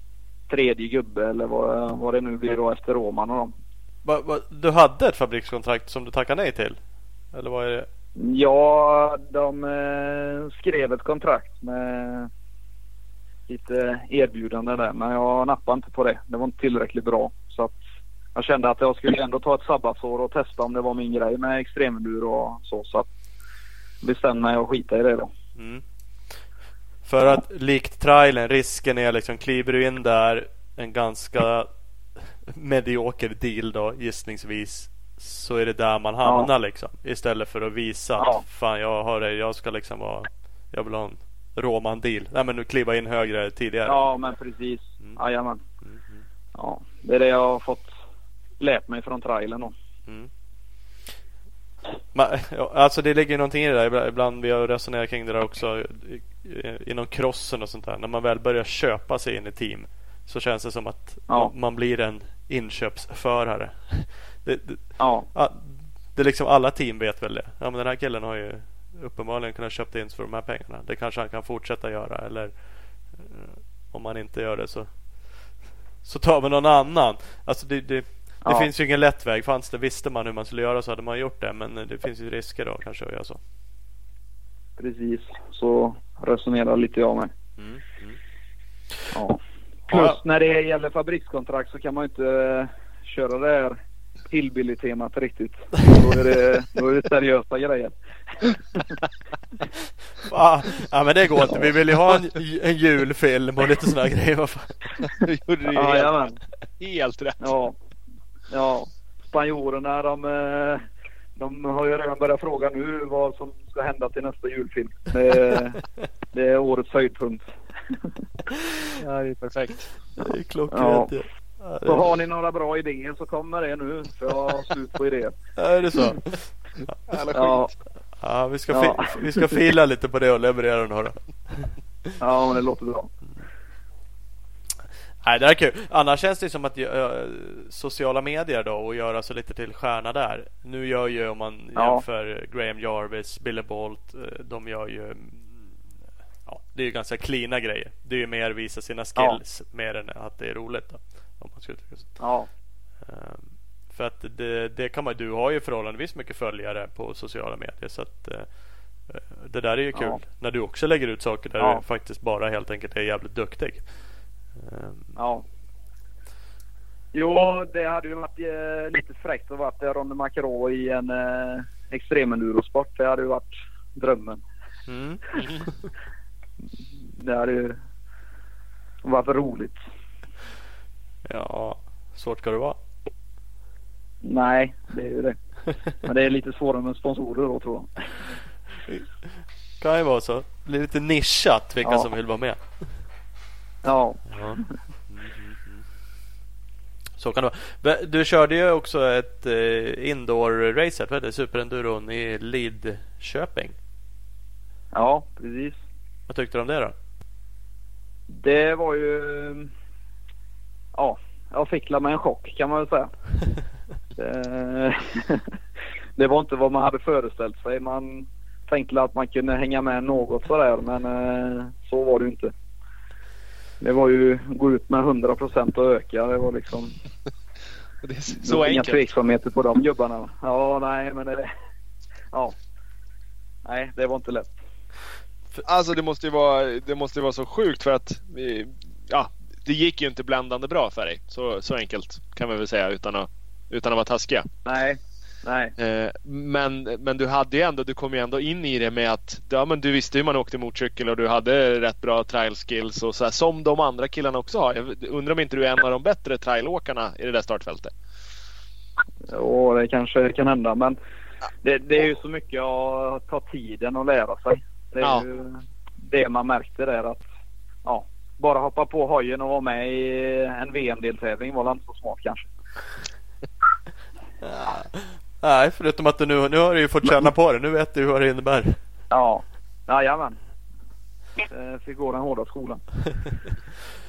Speaker 4: tredje gubbe eller vad, vad det nu blir då efter Roman och dem.
Speaker 2: Va, va, du hade ett fabrikskontrakt som du tackade nej till? Eller vad är det?
Speaker 4: Ja, de eh, skrev ett kontrakt med lite erbjudande där men jag nappade inte på det. Det var inte tillräckligt bra. Så att jag kände att jag skulle ändå ta ett sabbatsår och testa om det var min grej med extremendur och så. Så att bestämde mig att skita i det då. Mm.
Speaker 2: För att likt trailern, risken är liksom kliver du in där en ganska medioker deal då gissningsvis. Så är det där man hamnar ja. liksom. Istället för att visa ja. att fan jag har det, jag ska liksom vara, jag vill ha en råman deal. Nej men nu kliva in högre tidigare.
Speaker 4: Ja men precis. Mm. Jajamän. Mm. Ja, det är det jag har fått lärt mig från trailern då. Mm.
Speaker 2: Man, alltså det ligger någonting i det där. Ibland vi har resonerat kring det där också. Inom crossen och sånt där. När man väl börjar köpa sig in i team. Så känns det som att ja. man blir en inköpsförare. Det, det, ja. det är liksom alla team vet väl det. Ja men den här killen har ju uppenbarligen kunnat köpa in sig för de här pengarna. Det kanske han kan fortsätta göra. Eller eh, om man inte gör det så så tar vi någon annan. Alltså det, det det ja. finns ju ingen lätt väg. Fanns det, visste man hur man skulle göra så hade man gjort det. Men det finns ju risker då kanske att göra så.
Speaker 4: Precis, så resonerar lite jag med. Mm. Mm. Ja. Plus ja. när det gäller fabrikskontrakt så kan man ju inte uh, köra det här hillbilly-temat riktigt. Då är det, då är det seriösa grejer.
Speaker 2: ja, men det går inte. Vi vill ju ha en, en julfilm och lite sådana grejer. Vad fan.
Speaker 3: gjorde du ja, helt, helt rätt.
Speaker 4: Ja. Ja, spanjorerna de, eh, de har ju redan börjat fråga nu vad som ska hända till nästa julfilm. Det, det är årets höjdpunkt.
Speaker 3: Ja, det är perfekt.
Speaker 2: Det är klockrent. Ja.
Speaker 4: Så har ni några bra idéer så kommer det nu. För jag har slut på idéer.
Speaker 2: Ja, är det så? Ja. ja vi, ska ja. vi ska fila lite på det och leverera några.
Speaker 4: Ja, men det låter bra.
Speaker 2: Nej, det är kul. Annars känns det som att uh, sociala medier då och göra så lite till stjärna där. Nu gör ju om man ja. jämför Graham Jarvis, Billy Bolt. Uh, de gör ju mm, ja, det är ju ganska klina grejer. Det är ju mer visa sina skills ja. mer än att det är roligt. Då, om man ska uttrycka
Speaker 4: Ja.
Speaker 2: Uh, För att det, det, kan man, du har ju förhållandevis mycket följare på sociala medier. Så att, eh, det där är ju kul. Ja. När du också lägger ut saker där ja. du faktiskt bara helt enkelt är jävligt duktig.
Speaker 4: Ehm. Ja. Jo, det hade ju varit eh, lite fräckt att vara Ronny Macro i en eh, extremendurosport. Det hade ju varit drömmen. Mm. det hade ju varit roligt.
Speaker 2: Ja, svårt ska det vara.
Speaker 4: Nej, det är ju det. Men det är lite svårare med sponsorer då tror jag.
Speaker 2: kan ju vara så. Det blir lite nischat vilka ja. som vill vara med.
Speaker 4: Ja.
Speaker 2: ja. Så kan det vara. Du körde ju också ett eh, indoor-race, vad heter Superenduron i Lidköping.
Speaker 4: Ja, precis.
Speaker 2: Vad tyckte du om det då?
Speaker 4: Det var ju... Ja, jag fick la mig en chock kan man väl säga. det, det var inte vad man hade föreställt sig. Man tänkte att man kunde hänga med något sådär men eh, så var det ju inte. Det var ju gå ut med 100 procent och öka. Det var liksom...
Speaker 3: det är så det
Speaker 4: enkelt. Inga tveksamheter på de gubbarna. Ja, nej men det... Ja. Nej, det var inte lätt.
Speaker 3: Alltså det måste ju vara, det måste vara så sjukt för att ja, det gick ju inte bländande bra för dig. Så, så enkelt kan man väl säga utan att, utan att vara taskiga.
Speaker 4: Nej, Nej.
Speaker 3: Eh, men, men du hade ju ändå, du kom ju ändå in i det med att ja, men du visste hur man åkte motorcykel och du hade rätt bra trial skills och så här, som de andra killarna också har. Jag undrar om inte du är en av de bättre trailåkarna i det där startfältet?
Speaker 4: Jo, det kanske kan hända men det, det är ju så mycket att ta tiden och lära sig. Det är ja. ju det man märkte där att ja, bara hoppa på hojen och vara med i en VM-deltävling var inte så smart kanske.
Speaker 2: Nej, förutom att du nu, nu har du ju fått känna på det. Nu vet du vad det innebär.
Speaker 4: Ja, jajamän. Fick gå den hårda skolan.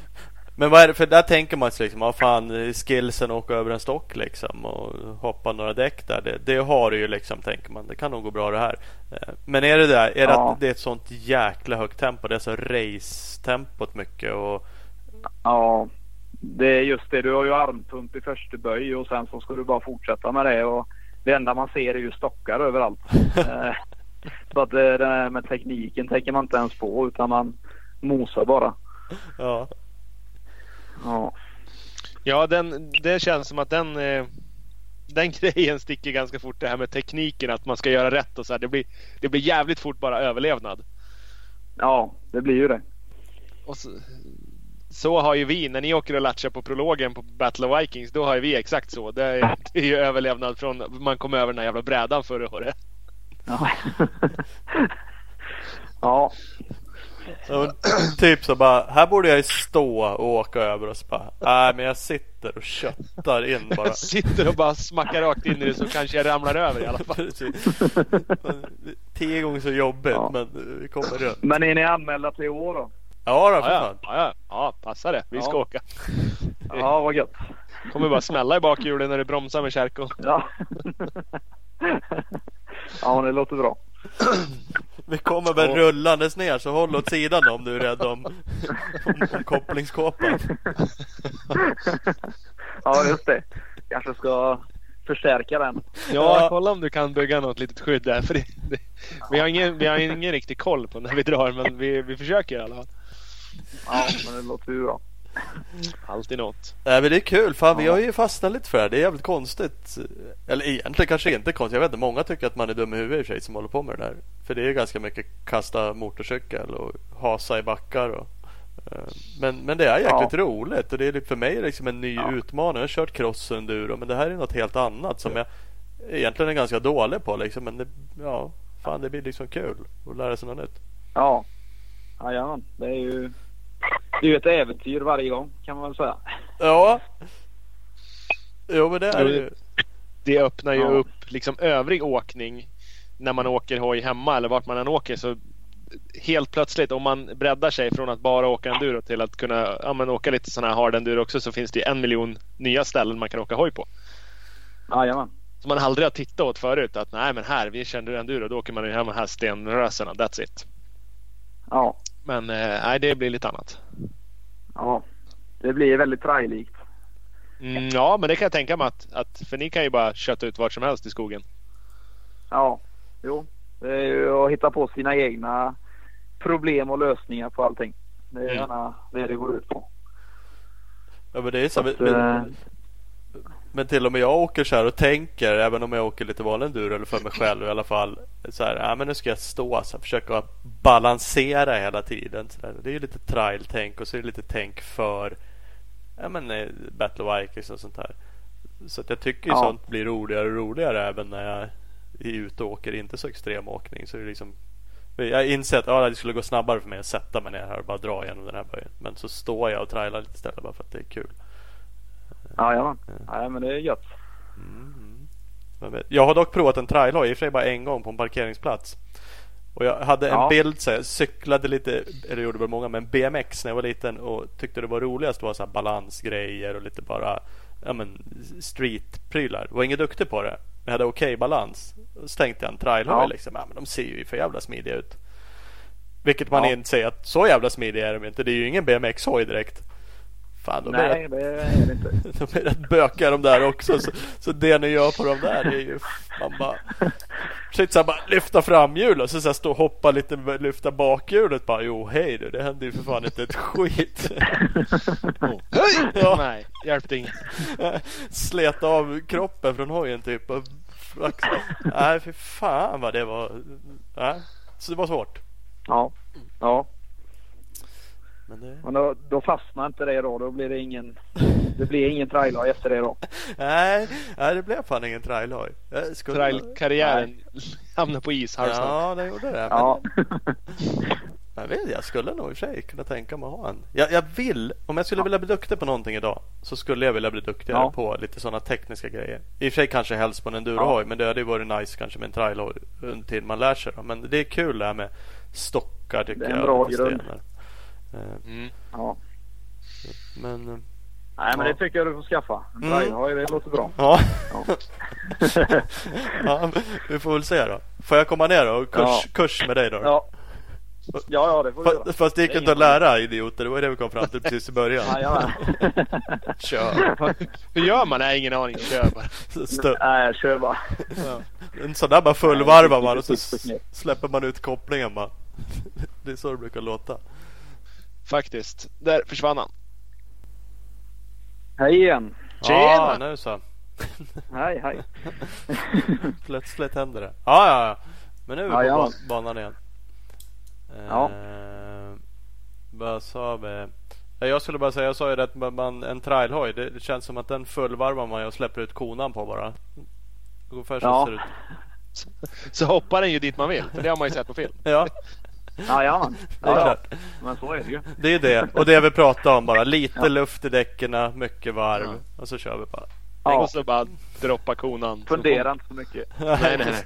Speaker 2: Men vad är det, för där tänker man sig liksom, vad fan skillsen åka över en stock liksom och hoppa några däck där. Det, det, har du ju liksom tänker man. Det kan nog gå bra det här. Eh, men är det där, är det att det är ett sånt jäkla högt tempo? Det är så race-tempot mycket och...
Speaker 4: Ja, det är just det. Du har ju armpump i första böj och sen så ska du bara fortsätta med det och det enda man ser är ju stockar överallt. Eh, så att det där med tekniken tänker man inte ens på utan man mosar bara.
Speaker 2: Ja.
Speaker 4: Ja.
Speaker 3: Ja, den, det känns som att den, eh, den grejen sticker ganska fort det här med tekniken att man ska göra rätt och så här. Det blir, det blir jävligt fort bara överlevnad.
Speaker 4: Ja, det blir ju det.
Speaker 3: Och så, så har ju vi när ni åker och latchar på prologen på Battle of Vikings. Då har ju vi exakt så. Det är, det är ju överlevnad från man kom över den här jävla brädan förra året.
Speaker 4: Ja. ja.
Speaker 2: Så, typ så bara, här borde jag stå och åka över och så bara, nej men jag sitter och köttar in bara. Jag
Speaker 3: sitter och bara smackar rakt in i det så kanske jag ramlar över i alla fall.
Speaker 2: Tio gånger så jobbigt ja. men vi kommer runt.
Speaker 4: Men är ni anmälda till år då?
Speaker 2: Ja då, för ja, fan.
Speaker 3: Ja, ja, ja, passa det. Vi ska åka.
Speaker 4: Ja, vad gött.
Speaker 3: Kommer bara smälla i bakhjulen när du bromsar med kärkon.
Speaker 4: Ja. ja, det låter bra.
Speaker 2: Vi kommer väl rullandes ner så håll åt sidan om du är rädd om, om, om kopplingskåpan.
Speaker 4: Ja, just det. Kanske ska förstärka den.
Speaker 3: Ja, kolla om du kan bygga något litet skydd där. För det, det, vi, har ingen, vi har ingen riktig koll på när vi drar men vi, vi försöker i alla fall.
Speaker 4: Ja, men det låter ju bra.
Speaker 3: Alltid något.
Speaker 2: Nej men det är kul. Fan, vi har ju fastnat lite för det här. Det är jävligt konstigt. Eller egentligen kanske inte konstigt. Jag vet inte. Många tycker att man är dum i huvudet i och för sig som håller på med det där. För det är ganska mycket kasta motorcykel och hasa i backar. Och, eh, men, men det är jäkligt ja. roligt och det är för mig liksom en ny ja. utmaning. Jag har kört cross och enduro men det här är något helt annat som ja. jag egentligen är ganska dålig på. Liksom. Men det, ja, fan, det blir liksom kul att lära sig något nytt.
Speaker 4: Ja, Jajamän, det är ju det är ju ett äventyr varje gång kan man väl säga.
Speaker 2: Ja. Jo men det är det ju.
Speaker 3: Det öppnar ju ja. upp liksom övrig åkning när man åker hoj hemma eller vart man än åker. Så helt plötsligt om man breddar sig från att bara åka enduro till att kunna ja, men åka lite sådana här hard enduro också så finns det en miljon nya ställen man kan åka hoj på.
Speaker 4: Jajamän.
Speaker 3: Som man aldrig har tittat åt förut. Att nej men här, vi känner enduro. Då åker man ju hem med här stenrösarna. That's it.
Speaker 4: Ja.
Speaker 3: Men eh, nej, det blir lite annat.
Speaker 4: Ja, det blir väldigt trajlikt.
Speaker 3: Mm, ja, men det kan jag tänka mig att, att... För ni kan ju bara kötta ut vart som helst i skogen.
Speaker 4: Ja, jo. Det är ju att hitta på sina egna problem och lösningar på allting. Det är
Speaker 3: Mm.
Speaker 4: gärna det det går ut på.
Speaker 2: Ja, men det är så,
Speaker 4: att,
Speaker 2: men,
Speaker 4: eh,
Speaker 2: men till och med jag åker så här och tänker, även om jag åker lite vanlig enduro eller för mig själv i alla fall. Så här, ja, men nu ska jag stå så här, försöka balansera hela tiden. Så där. Det är ju lite trial-tänk och så är det lite tänk för ja, men, eh, Battle of Vikings och sånt där. Så att jag tycker
Speaker 4: Ja.
Speaker 2: sånt blir roligare och roligare även när jag är ute och åker inte så extrem åkning. Så är det liksom jag inser att ja, det skulle gå snabbare för mig att sätta mig ner här och bara dra igenom den här böjen. Men så står jag och trailar lite istället bara för att det är kul.
Speaker 4: Ja, ja. ja, men det är gött.
Speaker 2: Mm. Jag, har dock provat en trailhoj, i och för sig bara en gång på en parkeringsplats. Och jag hade en
Speaker 4: Ja.
Speaker 2: bild så jag cyklade lite, eller gjorde väl många, med en BMX när jag var liten och tyckte det var roligast var så här balansgrejer och lite bara ja, men streetprylar. Var ingen duktig på det. Men jag hade okej balans. Och så tänkte jag en trailhoj
Speaker 4: Ja.
Speaker 2: liksom, ja, men de ser ju för jävla smidiga ut. Vilket man
Speaker 4: Ja.
Speaker 2: inser att så jävla smidiga är de inte. Det är ju ingen BMX-hoj direkt. Fan, de är
Speaker 4: Nej, det är det inte.
Speaker 2: de är rätt bökiga de där också. Så, så det ni gör på de där är ju man bara... Shit, så här, bara lyfta framhjul och så, så här, stå och hoppa lite lyfta bakhjulet bara. Jo hej du, det händer ju för fan inte ett skit.
Speaker 3: Höj!
Speaker 2: Ja.
Speaker 3: Nej, hjälpte inget.
Speaker 2: Slet av kroppen från hojen typ. Och, nej för fan vad det var. Nej, så det var svårt.
Speaker 4: Ja, ja.
Speaker 2: Men det...
Speaker 4: Men då, då fastnar inte det då. Då blir det ingen, det blir ingen trailer efter det då.
Speaker 2: Nej, nej, det blev fan ingen trailhoj. Jag skulle-
Speaker 3: Trailkarriären hamnade på is halvsnabbt.
Speaker 2: Ja, det gjorde det. Men...
Speaker 4: Ja.
Speaker 2: Jag vet jag skulle nog i och för sig kunna tänka mig att ha en. Jag, jag vill, om jag skulle vilja bli duktig på någonting idag så skulle jag vilja bli duktigare
Speaker 4: Ja.
Speaker 2: på lite sådana tekniska grejer. I och för sig kanske helst på en endurohoj men det hade ju varit nice kanske med en trailhoj under tiden man lär sig. Då. Men det är kul det här med stockar tycker
Speaker 4: Det är en
Speaker 2: jag.
Speaker 4: bra grund.
Speaker 2: stenar. Eh,
Speaker 3: Mm.
Speaker 4: ja.
Speaker 2: Men eh,
Speaker 4: Nej, men
Speaker 2: Ja.
Speaker 4: det tycker jag du får skaffa. En
Speaker 2: Mm.
Speaker 4: trailer, det låter bra.
Speaker 2: ja.
Speaker 4: Ja.
Speaker 2: ja, vi får väl se då. Får jag komma ner och kurs,
Speaker 4: Ja.
Speaker 2: kurs med dig då?
Speaker 4: Ja. Ja, ja, det får du göra.
Speaker 2: Fast, fast det gick inte att lära idioter. Det var det vi kom fram till precis i början.
Speaker 4: Jajamän.
Speaker 2: Kör.
Speaker 3: Hur gör man? Nej, ingen aning. Kör bara.
Speaker 2: Stö-
Speaker 4: Nej, kör bara.
Speaker 2: En sån där bara fullvarvar man och så släpper man ut kopplingen bara. Det är så det brukar låta.
Speaker 3: Faktiskt. Där försvann han.
Speaker 4: Hej igen.
Speaker 3: Tjena!
Speaker 2: Ja, nu så.
Speaker 4: Hej, hej.
Speaker 2: Plötsligt händer det. Ja, ja, ja. Men nu är vi
Speaker 4: Ja,
Speaker 2: på
Speaker 4: ja.
Speaker 2: ban- banan igen.
Speaker 4: Ja.
Speaker 2: Eh, vad sa vi? Ja, Jag skulle bara säga, jag sa ju det att man- man, en trailhoj, det, det känns som att den fullvarvar man och släpper ut konan på bara. Ungefär så
Speaker 4: Ja.
Speaker 2: ser det ut.
Speaker 3: Så hoppar den ju dit man vill. För det har man ju sett på film.
Speaker 2: Ja, Är
Speaker 4: Ja, ja.
Speaker 2: klart.
Speaker 4: Men så är det ju.
Speaker 2: Det är det. Och det vi pratar om bara. Lite
Speaker 4: Ja.
Speaker 2: luft i däcken, mycket varv.
Speaker 3: Ja.
Speaker 2: Och så kör vi bara.
Speaker 4: Ja.
Speaker 3: Och så bara droppa konan.
Speaker 4: Fundera inte så mycket.
Speaker 3: Nej, nej, nej.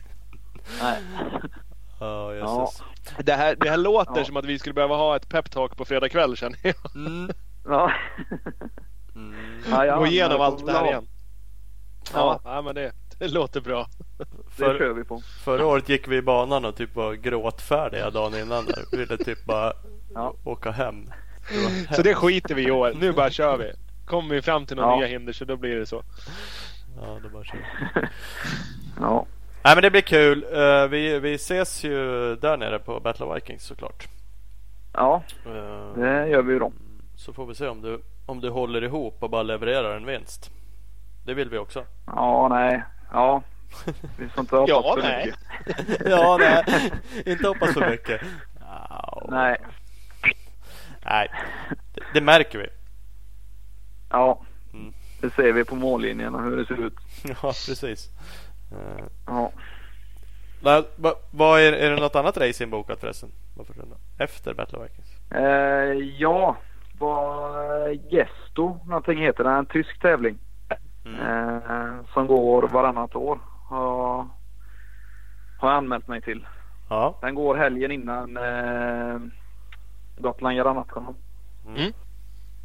Speaker 4: Nej.
Speaker 2: Ja,
Speaker 4: Ja.
Speaker 3: Det här, det här låter
Speaker 4: Ja.
Speaker 3: som att vi skulle behöva ha ett peptalk på fredag kväll känner jag.
Speaker 2: Mm.
Speaker 4: Ja.
Speaker 2: Mm.
Speaker 3: Gå igenom allt det här igen. Ja, ja men det, det låter bra.
Speaker 4: Det
Speaker 2: För,
Speaker 4: kör vi på.
Speaker 2: förra året gick vi i banan och typ var gråtfärdiga dagen innan. Där. Vi ville typ bara
Speaker 4: Ja.
Speaker 2: åka hem. Det var
Speaker 3: Så det skiter vi i år. Nu bara kör vi. Kommer vi fram till några
Speaker 4: Ja.
Speaker 3: nya hinder så då blir det så.
Speaker 2: Ja, det bara kör.
Speaker 4: Ja.
Speaker 2: Nej men det blir kul. Eh, vi, vi ses ju där nere på Battle of Vikings såklart.
Speaker 4: Ja,
Speaker 2: Eh,
Speaker 4: det gör vi ju då.
Speaker 2: så får vi se om du, om du håller ihop och bara levererar en vinst. Det vill vi också.
Speaker 4: Ja, nej. Ja. Vi får inte hoppas
Speaker 3: Ja,
Speaker 4: för
Speaker 3: nej.
Speaker 4: mycket.
Speaker 2: ja, nej. Inte hoppas för mycket. Au.
Speaker 4: Nej.
Speaker 2: Nej, det, det märker vi.
Speaker 4: Ja.
Speaker 2: Mm.
Speaker 4: Det ser vi på mållinjen och hur det ser ut.
Speaker 2: Ja, precis. Eh,
Speaker 4: Ja.
Speaker 2: nej, va, vad är, är det något annat race inbokat förresten? Efter Battle of Vikings?
Speaker 4: Eh, ja, vad Gesto någonting heter det. En tysk tävling.
Speaker 2: Mm.
Speaker 4: Eh, som går varannat år. Har, har jag anmält mig till.
Speaker 2: Ja.
Speaker 4: Den går helgen innan eh, Gotland Granatkonom.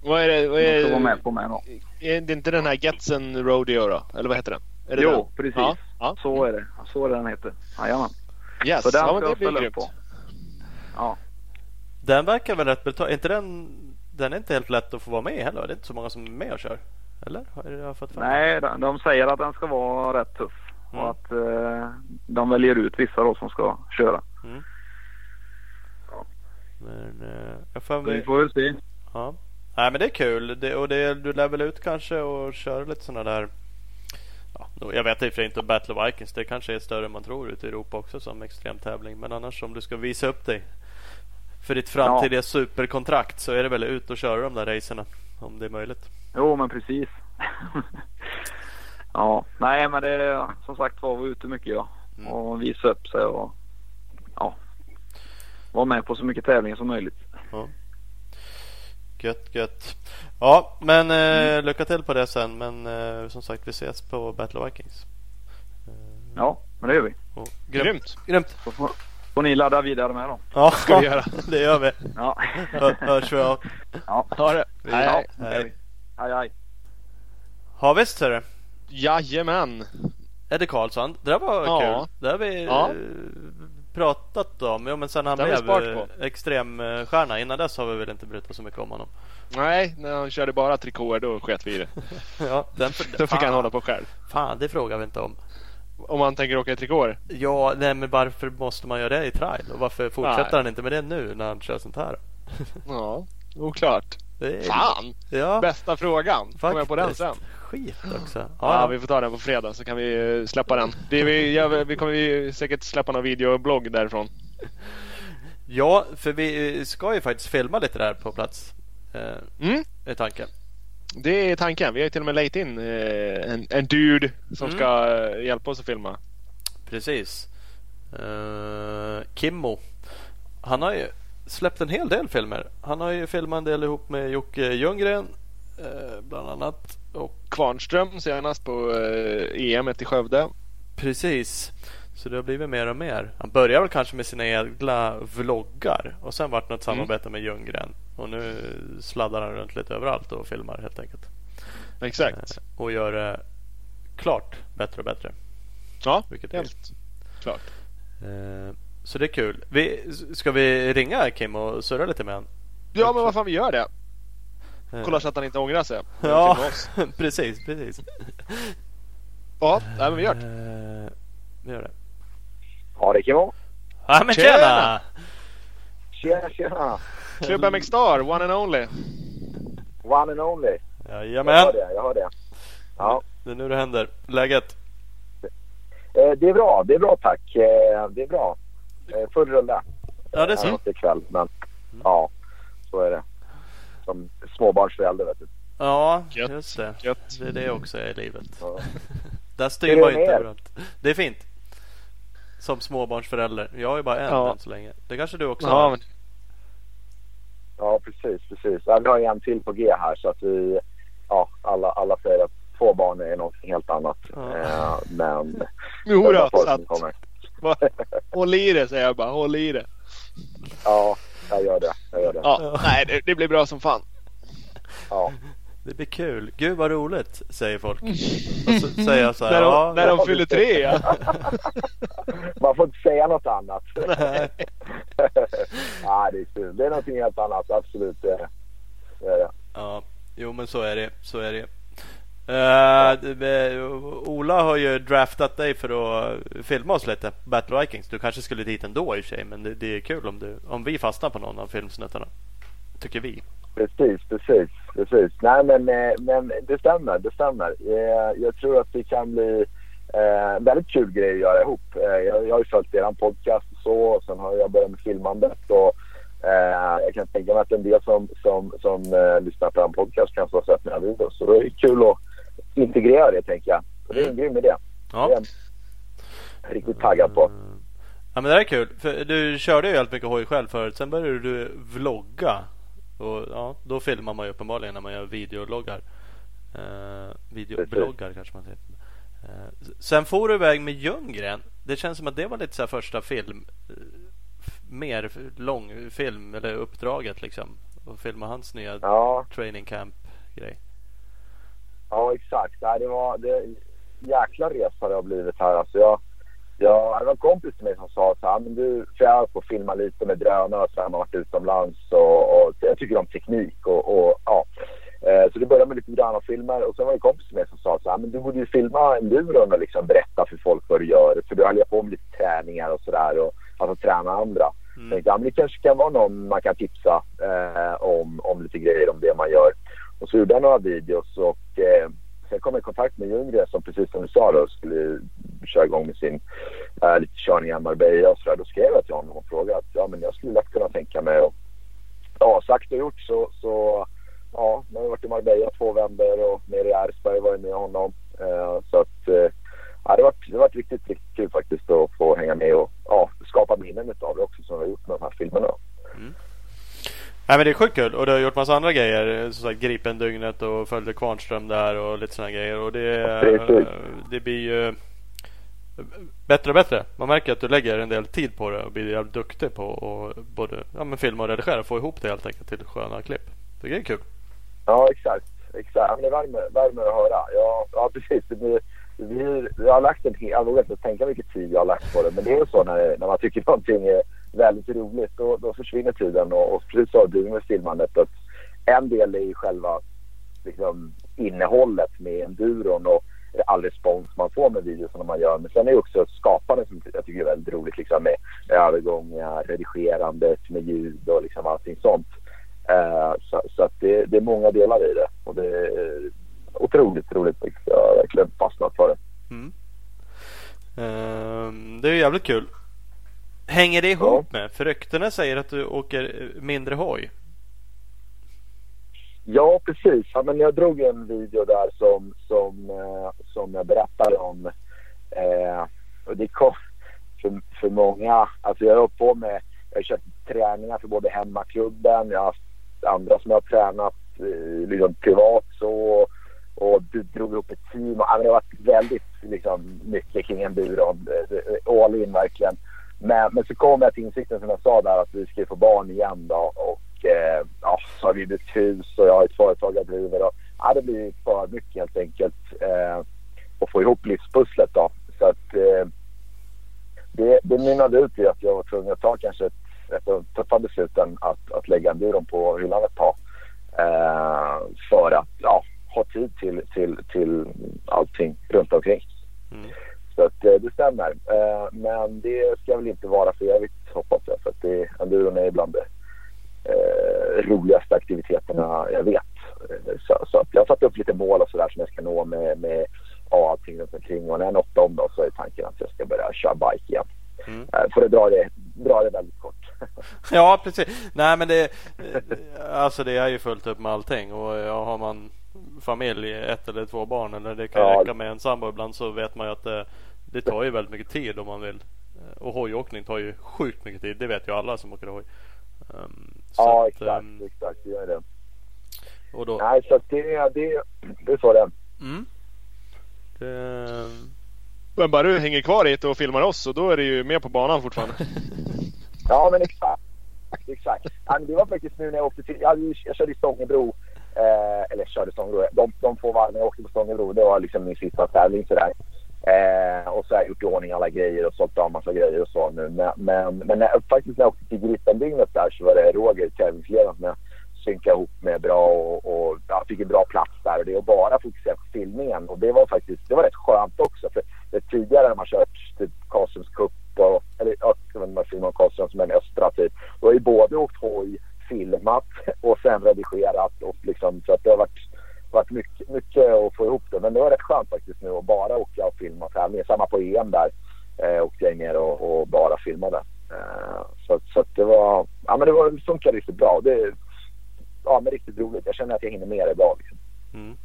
Speaker 3: Vad är det? Vad
Speaker 4: Jag ska vara
Speaker 3: är,
Speaker 4: med på mig då.
Speaker 3: är det inte den här Getsen Rodeo då? Eller vad heter den? Är det
Speaker 4: Jo,
Speaker 3: den?
Speaker 4: precis.
Speaker 3: Ja, ja.
Speaker 4: Så är det. Så är det den heter. Jajamän.
Speaker 3: Yes,
Speaker 4: Så den
Speaker 3: ja,
Speaker 4: ska
Speaker 3: men det
Speaker 4: jag ställa upp på. Ja.
Speaker 2: Den verkar väl rätt betald. Inte den, den är inte helt lätt att få vara med heller. Det är inte så många som är med och kör. Eller? Har jag fått fram?
Speaker 5: Nej, de, de säger att den ska vara rätt tuff.
Speaker 2: Mm.
Speaker 5: Och att eh, de väljer ut vissa då som ska köra.
Speaker 2: Mm.
Speaker 5: Ja.
Speaker 2: Men eh, får
Speaker 5: vi får väl se.
Speaker 2: Ja. Nej men det är kul. Det, och det, du lär väl ut kanske och köra lite sådana där Ja, jag vet i och för sig inte Battle of Vikings. Det kanske är större än man tror ute i Europa också som extremtävling. Men annars om du ska visa upp dig för ditt framtida superkontrakt så är det väl ut och köra de där racerna. Om det är möjligt.
Speaker 5: Jo, men precis. ja, nej men det är som sagt var, vara ute mycket ja.
Speaker 2: Mm.
Speaker 5: Och visa upp sig och ja. Vara med på så mycket tävlingar som möjligt.
Speaker 2: Gött gött. Ja men eh, lycka till på det sen. Men eh, som sagt vi ses på Battle of Vikings. Eh,
Speaker 5: Ja, men det gör vi.
Speaker 2: och,
Speaker 3: Grymt.
Speaker 2: Grymt.
Speaker 5: Så får, får ni ladda vidare med då.
Speaker 2: Ja,
Speaker 3: Ska vi göra.
Speaker 2: det gör vi.
Speaker 5: Ja.
Speaker 2: Hö- Hörs vi av.
Speaker 5: ja.
Speaker 3: Ha det. Hej, hej.
Speaker 5: Ja, vi. Hej, hej.
Speaker 2: Ja visst hörru.
Speaker 3: Jajamän.
Speaker 2: Eddie Karlsson. Det där var
Speaker 3: Ja.
Speaker 2: kul. Det har vi
Speaker 3: Ja.
Speaker 2: eh, pratat om. Jo, men sen han blev eh, extremstjärna. Innan dess har vi väl inte brytt oss så mycket om honom.
Speaker 3: Nej, när han körde bara trikåer då sket vi i det.
Speaker 2: Ja, den,
Speaker 3: Då fick han hålla på själv.
Speaker 2: Fan, det frågar vi inte om.
Speaker 3: Om man tänker åka i trikåer.
Speaker 2: Ja, nej, men varför måste man göra det i trial? Och varför fortsätter
Speaker 3: Nej.
Speaker 2: han inte med det nu när han kör sånt här?
Speaker 3: Ja, oklart.
Speaker 2: Är,
Speaker 3: Fan!
Speaker 2: Ja,
Speaker 3: Bästa frågan. Kommer jag på den
Speaker 2: faktiskt.
Speaker 3: sen.
Speaker 2: Skit också.
Speaker 3: Ja,
Speaker 2: Ja,
Speaker 3: vi får ta den på fredag så kan vi eh, släppa den. Det vi, gör, vi kommer ju säkert släppa någon videoblogg därifrån.
Speaker 2: ja, för vi ska ju faktiskt filma lite där på plats. Eh,
Speaker 3: Mm,
Speaker 2: är tanken.
Speaker 3: det är tanken. Vi har ju till och med lejt in eh, en, en dude som
Speaker 2: Mm.
Speaker 3: ska eh, hjälpa oss att filma.
Speaker 2: Precis. Uh, Kimmo. Han har ju släppt en hel del filmer. Han har ju filmat en del ihop med Jocke Ljunggren. Eh, bland annat. Och
Speaker 3: Kvarnström senast på eh, EM i Skövde.
Speaker 2: precis. Så det har blivit mer och mer. Han började väl kanske med sina egna vloggar. Och sen vart något samarbete med Ljunggren. Och nu sladdar han runt lite överallt och filmar helt enkelt.
Speaker 3: Exakt.
Speaker 2: Eh, och gör det klart bättre och bättre.
Speaker 3: Ja,
Speaker 2: Vilket
Speaker 3: helt klart.
Speaker 2: Eh, Så det är kul. Vi, ska vi ringa Kim och surra lite med honom?
Speaker 3: Ja, men vad fan vi gör det.
Speaker 2: Eh,
Speaker 3: Kolla så att han inte ångrar sig.
Speaker 2: Ja, precis, precis.
Speaker 3: Ja, nej, men vi gör det.
Speaker 2: Eh, Vi gör det.
Speaker 5: Ja, det är Kimmo.
Speaker 2: Ja men
Speaker 3: Tjena!
Speaker 2: tjena!
Speaker 5: Tjena.
Speaker 3: Klubb MX Star, one and only.
Speaker 5: One and only.
Speaker 2: Jajamän!
Speaker 5: det, jag hör det. Ja.
Speaker 2: Det är nu det händer. Läget?
Speaker 5: Eh, det är bra, det är bra tack. Det är bra. Full rulle.
Speaker 2: Ja det är så.
Speaker 5: Annat ikväll, men ja, så är det. Som småbarnsförälder vet du.
Speaker 2: Ja,
Speaker 3: Gött.
Speaker 2: just det.
Speaker 3: Gött.
Speaker 2: Det är det också i livet.
Speaker 5: Ja.
Speaker 2: Där styr
Speaker 5: är
Speaker 2: man
Speaker 5: det
Speaker 2: ju inte
Speaker 5: er?
Speaker 2: runt. Det är fint. Som småbarnsförälder. Jag har ju bara en
Speaker 3: Ja.
Speaker 2: än så länge. Det kanske du också
Speaker 3: Ja,
Speaker 2: har?
Speaker 3: men,
Speaker 5: ja, precis, precis. Ja, vi har en till på G här så att vi, ja, alla, alla säger att två barn är något helt annat.
Speaker 2: Ja.
Speaker 5: Eh, men
Speaker 3: jo
Speaker 5: undrar
Speaker 3: då,
Speaker 5: folk
Speaker 3: så
Speaker 5: som
Speaker 3: att,
Speaker 5: kommer.
Speaker 3: håll i det säger jag bara. Håll i det.
Speaker 5: Ja, jag gör det. Jag gör det.
Speaker 3: Ja, nej det, det blir bra som fan.
Speaker 5: Ja.
Speaker 2: Det blir kul. Gud vad roligt, säger folk. Och så säger jag så här.
Speaker 3: när de,
Speaker 2: ja,
Speaker 3: när de fyller tre ja.
Speaker 5: Man får inte säga något annat.
Speaker 2: Nej.
Speaker 5: ja, det är kul. Det är någonting helt annat, absolut. Det. är det.
Speaker 2: Ja, jo men så är det. Så är det. Uh, Ola har ju draftat dig för att filma oss lite på Battle Vikings. Du kanske skulle dit ändå i och för sig. Men det, det är kul om, du, om vi fastnar på någon av filmsnuttarna. Tycker vi.
Speaker 5: Precis, precis, precis. Nej, men, eh, men det stämmer, det stämmer. Eh, jag tror att det kan bli en väldigt kul grej att göra ihop. Jag, jag har ju följt er podcast och så, och sen har jag börjat med filmandet och jag kan tänka mig att en del som, som, som lyssnar på en podcast kanske har sett mina videos. Så det är kul att integrera det, tänker jag. Så det är en grym idé.
Speaker 2: Ja.
Speaker 5: Det är jag riktigt taggad på.
Speaker 2: Ja men det är kul. För du körde ju väldigt mycket hoj själv förut. Sen började du vlogga. Och ja, då filmar man ju uppenbarligen när man gör videologgar. Uh, videobloggar kanske man säger. Eh, sen får du iväg med Ljunggren. Det känns som att det var lite så här första film. eh, mer långfilm eller uppdraget liksom. Och filma hans nya
Speaker 5: Ja,
Speaker 2: training camp grej.
Speaker 5: Ja, exakt. Nej, det var det, jäkla resa det har blivit här. Alltså jag, jag, det var en kompis till mig som sa så här, men du, för jag på att filma lite med drönare så här, man varit utomlands och, och jag tycker om teknik och, och ja. Eh, så det började med lite dranafilmer och sen var det en kompis med som sa så här, men du borde ju filma enduron och liksom berätta för folk vad du gör. För du höll på med lite träningar och sådär och alltså träna andra. Mm. tänkte, ja, men det kanske kan vara någon man kan tipsa eh, om, om lite grejer om det man gör. Och så gjorde jag några videos och eh, sen kom jag i kontakt med Ljunggren som precis som du sa då skulle köra igång med sin äh, lite körningar i Marbella och sådär. Då skrev jag till honom och frågade att ja, men jag skulle lätt kunna tänka mig och ja, sagt och gjort så, så ja, nu har jag varit i Marbella två vändor och nere i Ersberg var jag med honom. Eh, så att eh, ja, det har varit, det varit riktigt, riktigt kul faktiskt att få hänga med och ja, skapa minnen av det också som vi har gjort med de här filmerna.
Speaker 2: Nej men det är sjukt kul och du har gjort massa andra grejer. Som sagt Gripen-dygnet och följde Kvarnström där och lite sådana grejer. Och det, det blir ju bättre och bättre. Man märker att du lägger en del tid på det och blir jävligt duktig på att både ja, men filma och redigera och få ihop det helt enkelt till sköna klipp. Det är kul.
Speaker 5: Ja exakt. exakt. det värmer, värmer att höra. Ja, ja precis. Det blir, det blir, jag har lagt en hel, jag vågar inte tänka mycket tid jag har lagt på det. Men det är ju så när, när man tycker någonting är väldigt roligt. Då, då försvinner tiden och, och precis så du med filmandet. Att en del är ju själva liksom, innehållet med enduron och all respons man får med videorna man gör. Men sen är det också skapandet som jag tycker är väldigt roligt. Liksom med övergångar, redigerandet med ljud och liksom allting sånt. Uh, så, så att det, det, är många delar i det och det är otroligt roligt. Jag har verkligen fastnat för det. Mm.
Speaker 2: Uh, det är jävligt kul. Hänger det ihop ja. med? För ryktena säger att du åker mindre hoj.
Speaker 5: Ja, precis. Ja, men jag drog en video där som, som, eh, som jag berättade om. Eh, och det kom för, för många. Alltså jag har på med, jag har kört träningar för både hemmaklubben, jag har haft andra som jag har tränat eh, liksom privat så. Och du drog ihop ett team. Och, det har varit väldigt liksom, mycket kring enduron. Eh, all in verkligen. Men, men så kom jag till insikten som jag sa där att vi ska få barn igen då. Och eh, ja, så har vi byggt hus och jag har ett företag jag driver. Och, ja, det blir för mycket helt enkelt eh, att få ihop livspusslet då. Så att eh, det, det mynnade ut i att jag var tvungen att ta kanske ett, ett av de tuffa besluten att, att lägga enduron på hyllan ett tag. Eh, för att ja, ha tid till, till, till allting runt omkring. Mm. Så att, eh, det stämmer. Eh, men det ska väl inte vara för evigt hoppas jag. För att det, enduron är bland de eh, roligaste aktiviteterna jag vet. Så, så jag har satt upp lite mål och sådär som jag ska nå med, med allting runt omkring. Och när jag nått dem då så är tanken att jag ska börja köra bike igen. Mm. För att dra det, dra det väldigt kort.
Speaker 2: ja, precis. Nej, men det, alltså det är ju fullt upp med allting. Och ja, har man familj, ett eller två barn eller det kan ja. räcka med en sambo ibland så vet man ju att det, det tar ju väldigt mycket tid om man vill. Och hojåkning tar ju sjukt mycket tid. Det vet ju alla som åker hoj.
Speaker 5: Um, ja, att, exakt. Um, exakt. Det gör det. Och då... Nej, så det, det, det är så det mm.
Speaker 3: det... Men bara du hänger kvar i det och filmar oss och då är du ju med på banan fortfarande.
Speaker 5: ja, men exakt. Exakt. det var faktiskt nu när jag åkte till... Jag, jag körde i Stångebro Eh, eller körde Stångebro. De, de två varven jag åkte på Stångebro, det var liksom min sista tävling sådär. Eh, och så har jag gjort i ordning alla grejer och sålt av massa grejer och så nu. Men, men, men när, faktiskt när jag åkte till Grittendygnet där så var det Roger, tävlingsledaren, som jag synkade ihop med bra och, och ja, fick en bra plats där. Och det var bara fokusera på filmningen. Och det var faktiskt det var rätt skönt också. För det tidigare när man kört typ Karlströms Cup och, eller jag vet inte Simon Karlströms men Östra typ. Då har ju både åkt hoj filmat och sen redigerat. Och liksom, så att det har varit, varit mycket, mycket att få ihop det. Men det var rätt skönt faktiskt nu att bara filma tävlingen. Samma på EM där eh, åkte jag ner och, och bara filmade. Eh, så, så det var, ja men det, var, det funkade riktigt bra. Det, ja men riktigt roligt. Jag känner att jag hinner med det bra liksom. Mm.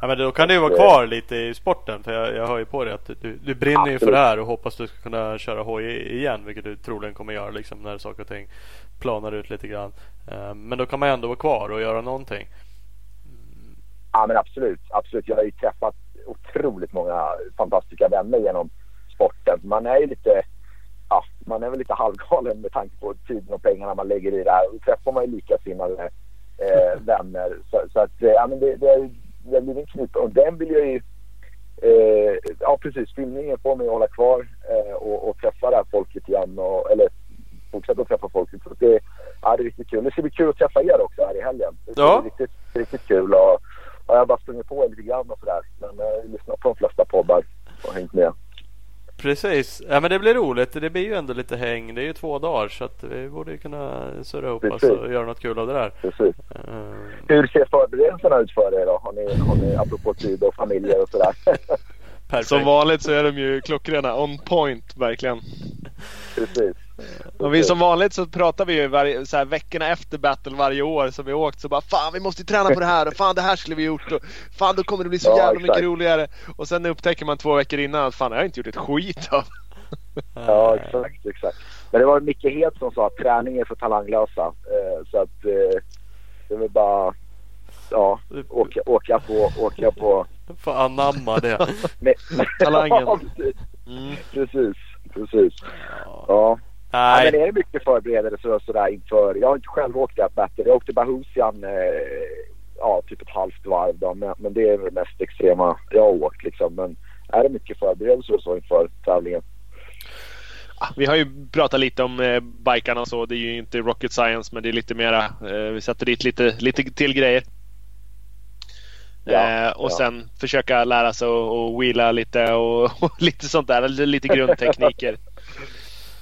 Speaker 2: Ja, men då kan du vara kvar lite i sporten. För jag, jag hör ju på dig att du, du brinner Absolut. ju för det här och hoppas du ska kunna köra hoj igen. Vilket du troligen kommer göra liksom, när saker och ting planar ut lite grann. Eh, men då kan man ändå vara kvar och göra någonting.
Speaker 5: Ja men absolut. absolut. Jag har ju träffat otroligt många fantastiska vänner genom sporten. Man är ju lite ja, man är väl lite halvgalen med tanke på tiden och pengarna man lägger i det här. Då träffar man ju likasinnade eh, vänner. Så, så, att, eh, ja, men det, det, är, det blir en knipa och den vill jag ju eh, ja precis, filmningen får mig att hålla kvar eh, och, och, träffa det här folket igen. Och, eller fortsätta att träffa folket. Så det, ja, det är riktigt kul. Det ska bli kul att träffa er också här i helgen. Det
Speaker 2: ja.
Speaker 5: riktigt riktigt kul. Och, och jag har bara sprungit på lite grann och sådär. Men jag har lyssnat på de flesta poddar och hängt med.
Speaker 2: Precis. Ja men det blir roligt. Det blir ju ändå lite häng. Det är ju två dagar så att vi borde ju kunna surra ihop oss och göra något kul av det där.
Speaker 5: Precis. Uh... Hur ser förberedelserna ut för er då? Har ni, har ni apropå tid och familjer och sådär?
Speaker 3: Perfekt. Som vanligt så är de ju klockrena. On point verkligen.
Speaker 5: Precis.
Speaker 3: Och vi som vanligt så pratar vi ju varje, så här, veckorna efter battle varje år som vi åkt så bara Fan vi måste träna på det här och fan det här skulle vi gjort och Fan då kommer det bli så ja, jävla mycket roligare. Och sen upptäcker man två veckor innan att fan jag har inte gjort ett skit av.
Speaker 5: Ja exakt, exakt. Men det var Micke Hed som sa att träning är för talanglösa. Eh, så att eh, det var bara ja, åka, åka på, åka på.
Speaker 2: Få anamma det.
Speaker 3: Talangen.
Speaker 5: Ja, precis. Mm. precis, precis. Ja. Nej. Ja, men är det mycket förberedelse och sådär inför? Jag har inte själv åkt det battle. Jag åkte Bahusian eh, ja, typ ett halvt varv då. Men, men, det är det mest extrema jag har åkt liksom. Men är det mycket förberedelse och så inför tävlingen?
Speaker 3: Vi har ju pratat lite om eh, bikarna och så. Det är ju inte rocket science men det är lite mera. Eh, vi sätter dit lite, lite till grejer. Ja, eh, och ja. sen försöka lära sig att wheela lite och, och, lite sånt där. Lite grundtekniker.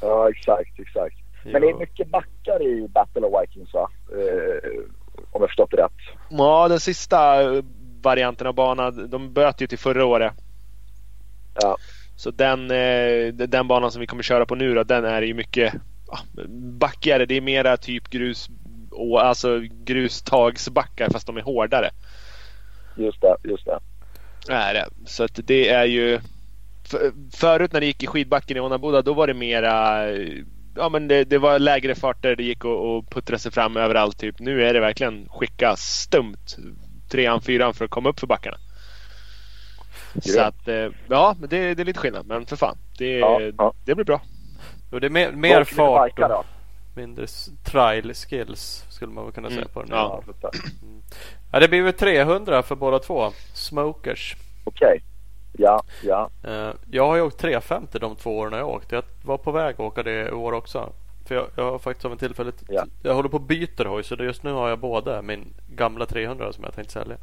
Speaker 5: Ja, exakt, exakt. Men det är mycket backar i Battle of Vikings va? Eh, om jag förstått det rätt.
Speaker 3: Ja, den sista varianten av banan, de böt ju till förra året.
Speaker 5: Ja.
Speaker 3: Så den, eh, den banan som vi kommer köra på nu då, den är ju mycket backigare. Det är mera typ grus, alltså grustagsbackar fast de är hårdare.
Speaker 5: Just det, just det.
Speaker 3: Är det. Så att det är ju för, förut när det gick i skidbacken i Onaboda då var det mera Ja men det, det var lägre farter, det gick att puttra sig fram överallt typ. Nu är det verkligen skicka stumt trean, fyran för att komma upp för backarna. Så att eh, ja, men det, det, är lite skillnad. Men för fan, det, ja, ja. det blir bra.
Speaker 2: Och det är mer, mer fart och mindre trial skills skulle man väl kunna säga mm. på den. Ja. Mm. ja, det blir väl 300 för båda två. Smokers.
Speaker 5: Okej. Okay. Ja, ja.
Speaker 2: Uh, jag har ju åkt 350 de två åren jag åkt. Jag var på väg att åka det i år också. För jag, jag har faktiskt av en tillfälle ja. Jag håller på att byta hoj så just nu har jag både min gamla 300 som jag tänkte sälja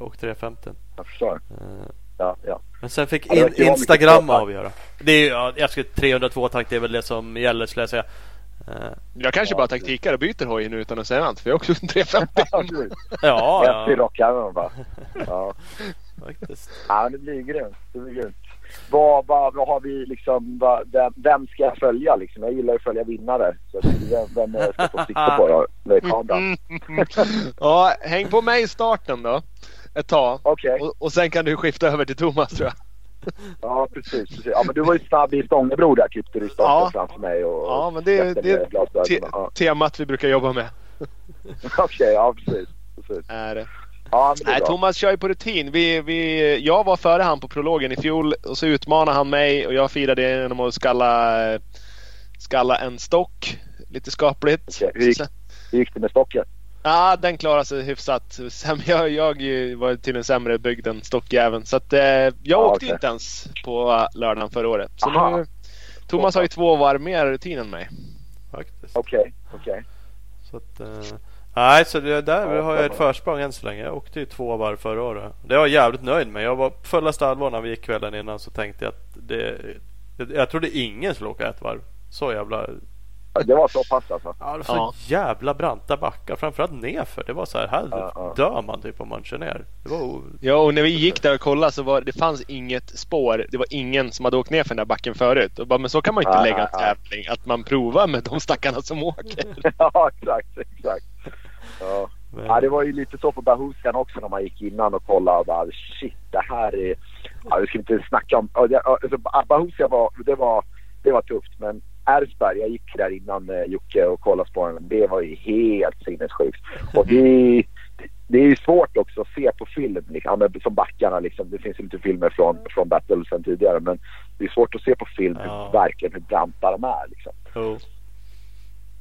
Speaker 2: och 350.
Speaker 5: Jag förstår. Uh, ja, ja.
Speaker 2: Men sen fick in, Instagram avgöra. Det är, ja, jag skulle 302 takt är väl det som gäller skulle jag säga.
Speaker 3: Jag kanske ja, bara taktikar och byter hoj nu utan att säga något. För jag har också 350.
Speaker 5: ja, ja. I rockärmen bara. Ja faktiskt. Ja, det blir grymt. Det blir grymt. Vad, vad, vad har vi liksom, vad, vem, vem, ska jag följa liksom? Jag gillar att följa vinnare. Så vem, vem jag ska få sikta på då, kameran?
Speaker 3: ja, häng på mig i starten då. Ett tag.
Speaker 5: Okay.
Speaker 3: Och, och sen kan du skifta över till Thomas tror jag.
Speaker 5: Ja precis, precis. Ja men du var ju snabb i Stångebro där klippte du i starten ja. framför mig. Och
Speaker 3: ja men det, det är te ja. temat vi brukar jobba med.
Speaker 5: Okej, okay, ja precis. precis.
Speaker 3: Är det. Ja, Nej, Thomas kör ju på rutin. Vi, vi, jag var före han på prologen i fjol och så utmanade han mig och jag firade genom att skalla, skalla en stock. Lite skapligt.
Speaker 5: Okay. Hur, gick, hur gick det med stocken?
Speaker 3: Ja, den klarade sig hyfsat. Jag, jag var tydligen sämre byggd än stockjäveln. Så att, eh, jag ja, åkte okay. inte ens på lördagen förra året. Så nu, Thomas har ju två varv mer rutin än mig.
Speaker 5: Faktiskt. Okej, okay, okej. Okay.
Speaker 2: Så att, eh, Nej, så det, där ja, har jag ett försprång än så länge. Jag åkte ju två varv förra året. Det var jag jävligt nöjd med. Jag var på fullaste allvar när vi gick kvällen innan så tänkte jag att det... Jag trodde ingen skulle åka ett varv. Så jävla
Speaker 5: det var så pass alltså?
Speaker 2: Ja, det var så ja. jävla branta backar. Framförallt nerför. Det var så här, här ja, ja. dör man typ om man kör ner. Det var...
Speaker 3: Ja, och när vi gick där och kollade så var det fanns inget spår. Det var ingen som hade åkt ner för den där backen förut. Och bara, men så kan man inte lägga en tävling. Att man provar med de stackarna som åker.
Speaker 5: ja, exakt, exakt. Ja. Men... ja, det var ju lite så på Bahusian också när man gick innan och kollade och bara shit, det här är... Ja, vi ska inte snacka om... Alltså, Bahusian var, det var, det var tufft men Ersberg, jag gick där innan med Jocke och kollade spåren. Det var ju helt sinnessjukt. Och det, det är ju svårt också att se på film, liksom, som backarna liksom. Det finns ju lite filmer från, från Battle sen tidigare men det är svårt att se på film ja. verkligen hur branta de är liksom.
Speaker 2: Oh.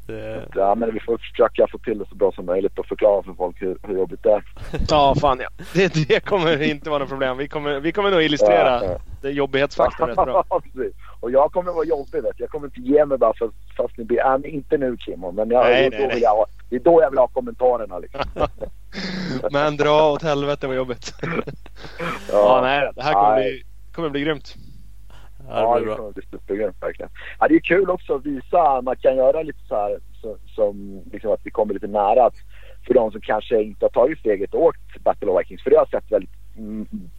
Speaker 5: Det... Ja, men vi får försöka få till det så bra som möjligt och förklara för folk hur, hur jobbigt det är.
Speaker 3: Ja, fan ja. Det, det kommer inte vara något problem. Vi kommer, vi kommer nog illustrera ja, ja. det jobbighetsfaktorn rätt bra.
Speaker 5: och jag kommer vara jobbig vet Jag kommer inte ge mig bara för, fast ni blir, äh, inte nu Kimmo. Men jag, nej, det, är nej, nej. Jag, det är då jag vill ha kommentarerna liksom.
Speaker 3: Men dra åt helvete vad jobbigt. ja, nej, det här kommer bli, kommer bli grymt.
Speaker 5: Ja, det, kommer bli supergrymt verkligen. Ja, det är kul också att visa, man kan göra lite så här så, som liksom att vi kommer lite nära att för de som kanske inte har tagit steget och åkt Battle of Vikings. För det har jag sett väldigt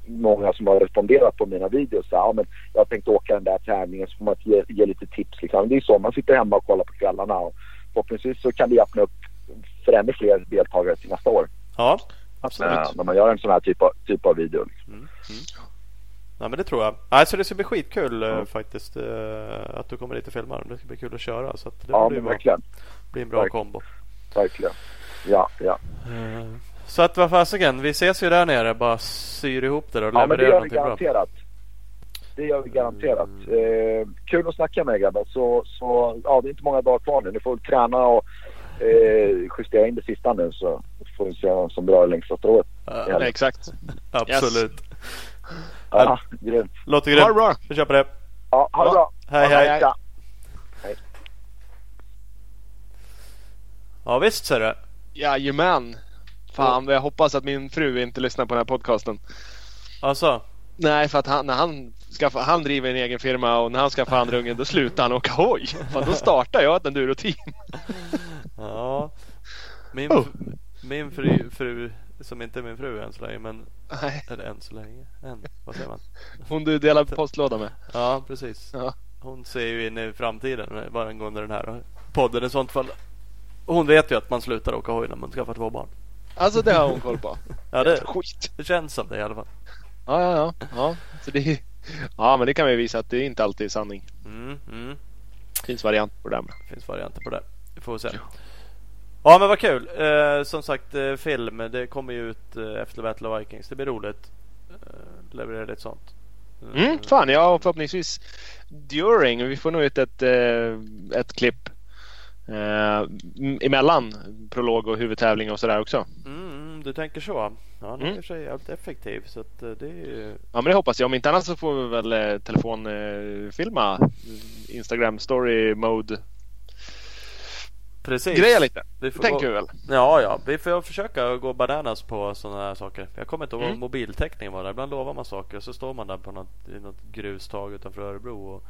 Speaker 5: många som har responderat på mina videos. Så, ja, men jag har tänkt åka den där tävlingen så får man ge, ge lite tips. Liksom. Det är så man sitter hemma och kollar på kvällarna. Och förhoppningsvis så kan det öppna upp för ännu fler deltagare till nästa år.
Speaker 2: Ja, absolut. Äh,
Speaker 5: när man gör en sån här typ av, typ av video. Liksom. Mm.
Speaker 2: Mm. Ja men det tror jag. Alltså det ska bli skitkul mm. faktiskt uh, att du kommer hit och filmar. Det ska bli kul att köra. Så att det
Speaker 5: ja blir men verkligen.
Speaker 2: blir en bra verkligen. kombo.
Speaker 5: Verkligen. Ja, ja.
Speaker 2: Uh, så att vad fasiken, vi ses ju där nere. Bara syr ihop det och
Speaker 5: ja, levererar det gör vi garanterat. Bra. Det gör vi garanterat. Mm. Eh, kul att snacka med er grabbar. Så, så, ja, det är inte många dagar kvar nu. Ni får träna och eh, justera in det sista nu så får vi se vem som drar längsta strået.
Speaker 3: Ja, exakt.
Speaker 2: Absolut. Yes.
Speaker 5: Ja, grymt.
Speaker 2: Låter grymt. Ha det bra. Vi kör på det.
Speaker 5: Ja, ha det bra.
Speaker 2: Hej, hej. hej. hej. Ja, visst ser du.
Speaker 3: Jajamän. Fan, jag hoppas att min fru inte lyssnar på den här podcasten.
Speaker 2: Alltså?
Speaker 3: Nej, för att han, när han, skaffar, han driver en egen firma och när han skaffar andra ungen då slutar han åka hoj. Fan, då startar jag ett enduro-team.
Speaker 2: ja. Min, oh. min fru, fru, som inte är min fru än så länge, men Nej. Eller än så länge. Än, vad säger man?
Speaker 3: Hon du delar postlåda med?
Speaker 2: Ja, precis. Ja. Hon ser ju in i framtiden angående den här podden i sånt fall. Hon vet ju att man slutar åka hoj när man skaffar två barn.
Speaker 3: Alltså det har hon koll på?
Speaker 2: ja, det, Skit. det känns som det i alla fall.
Speaker 3: Ja, ja, ja. ja. Så det, ja, men det kan vi visa att det inte alltid är sanning.
Speaker 2: Mm, mm.
Speaker 3: finns varianter på det. Med.
Speaker 2: finns varianter på det. Vi får se. Ja. Ja men vad kul. Eh, som sagt eh, film. Det kommer ju ut eh, efter Battle of Vikings. Det blir roligt. Eh, leverera lite sånt.
Speaker 3: Mm, fan ja förhoppningsvis during. Vi får nog ut ett, ett, ett klipp eh, emellan prolog och huvudtävling och sådär också.
Speaker 2: Mm, du tänker så. Ja, den är mm. sig jävligt effektiv. Så att, det är...
Speaker 3: Ja, men det hoppas jag. Om inte annat så får vi väl eh, telefonfilma eh, Instagram story mode.
Speaker 2: Precis.
Speaker 3: Greja lite. Vi får tänker
Speaker 2: gå...
Speaker 3: vi väl.
Speaker 2: Ja, ja. Vi får försöka gå bananas på sådana här saker. Jag kommer inte ihåg mm. mobiltäckningen var där. Ibland lovar man saker och så står man där på något, i något grustag utanför Örebro och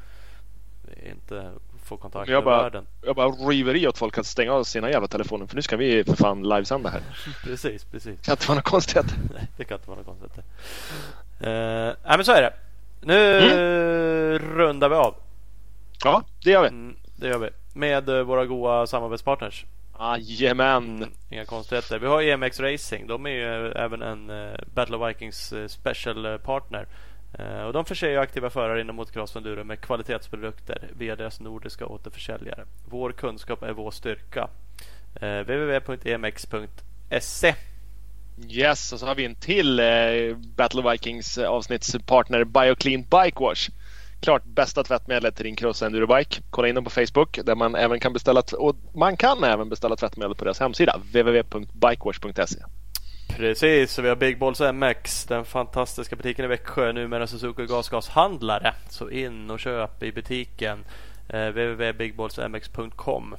Speaker 2: inte få kontakt
Speaker 3: jag med bara, världen. Jag bara river i åt folk att stänga av sina jävla telefoner för nu ska vi för fan livesända här.
Speaker 2: precis, precis. Det
Speaker 3: kan inte vara något konstigt.
Speaker 2: Nej, det kan inte vara något konstigt. Uh, nej, men så är det. Nu mm. rundar vi av.
Speaker 3: Ja, det gör vi.
Speaker 2: Mm, det gör vi. Med uh, våra goda samarbetspartners.
Speaker 3: Jajamän! Mm,
Speaker 2: inga konstigheter. Vi har EMX Racing. De är ju även en uh, Battle of Vikings special partner. Eh, och de förser aktiva förare inom motocross enduro med kvalitetsprodukter via deras nordiska återförsäljare. Vår kunskap är vår styrka. Eh, www.emx.se
Speaker 3: Yes, och så har vi en till eh, Battle of Vikings avsnittspartner Bioclean Bike Wash. Klart bästa tvättmedlet till din cross endurobike. Kolla in dem på Facebook där man även kan beställa och man kan även beställa tvättmedel på deras hemsida www.bikewash.se.
Speaker 2: Precis, och vi har Big Balls MX, den fantastiska butiken i Växjö, numera Suzuki gasgashandlare. Så in och köp i butiken. Eh, www.bigballsmx.com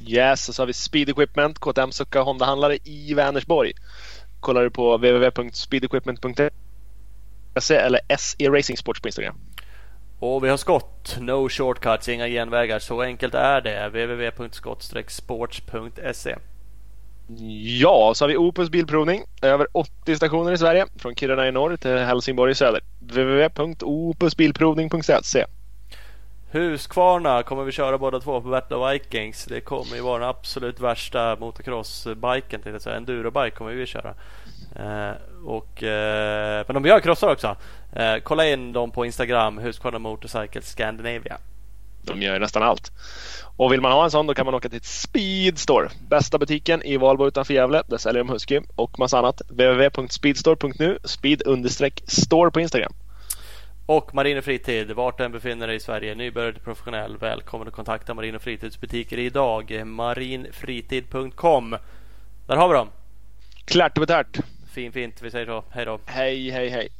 Speaker 3: Yes, och så har vi Speed Equipment, KTM Succa Honda-handlare i Vänersborg. Kollar du på www.speedequipment.se eller SE Racing Sports på Instagram.
Speaker 2: Och vi har skott, no shortcuts, inga genvägar. Så enkelt är det. www.skott-sports.se
Speaker 3: Ja, så har vi Opus Bilprovning. Över 80 stationer i Sverige. Från Kiruna i norr till Helsingborg i söder. www.opusbilprovning.se
Speaker 2: Huskvarna kommer vi köra båda två på Battle Vikings. Det kommer ju vara den absolut värsta motocrossbiken. Endurobike kommer vi köra. Och, eh, men de gör krossar också. Eh, kolla in dem på Instagram, Huskvarna Motorcycle Scandinavia.
Speaker 3: De gör nästan allt. Och vill man ha en sån då kan man åka till Speedstore. Bästa butiken i Valbo utanför Gävle. Där säljer de husky och massa annat. www.speedstore.nu Speed-store på Instagram.
Speaker 2: Och Marin och Fritid, vart du än befinner dig i Sverige, nybörjare till professionell, välkommen att kontakta Marin och Fritidsbutiker idag. marinfritid.com Där har vi dem.
Speaker 3: Klart och betärt.
Speaker 2: Fin fint, vi säger så. Hej då.
Speaker 3: Hej, hej, hej.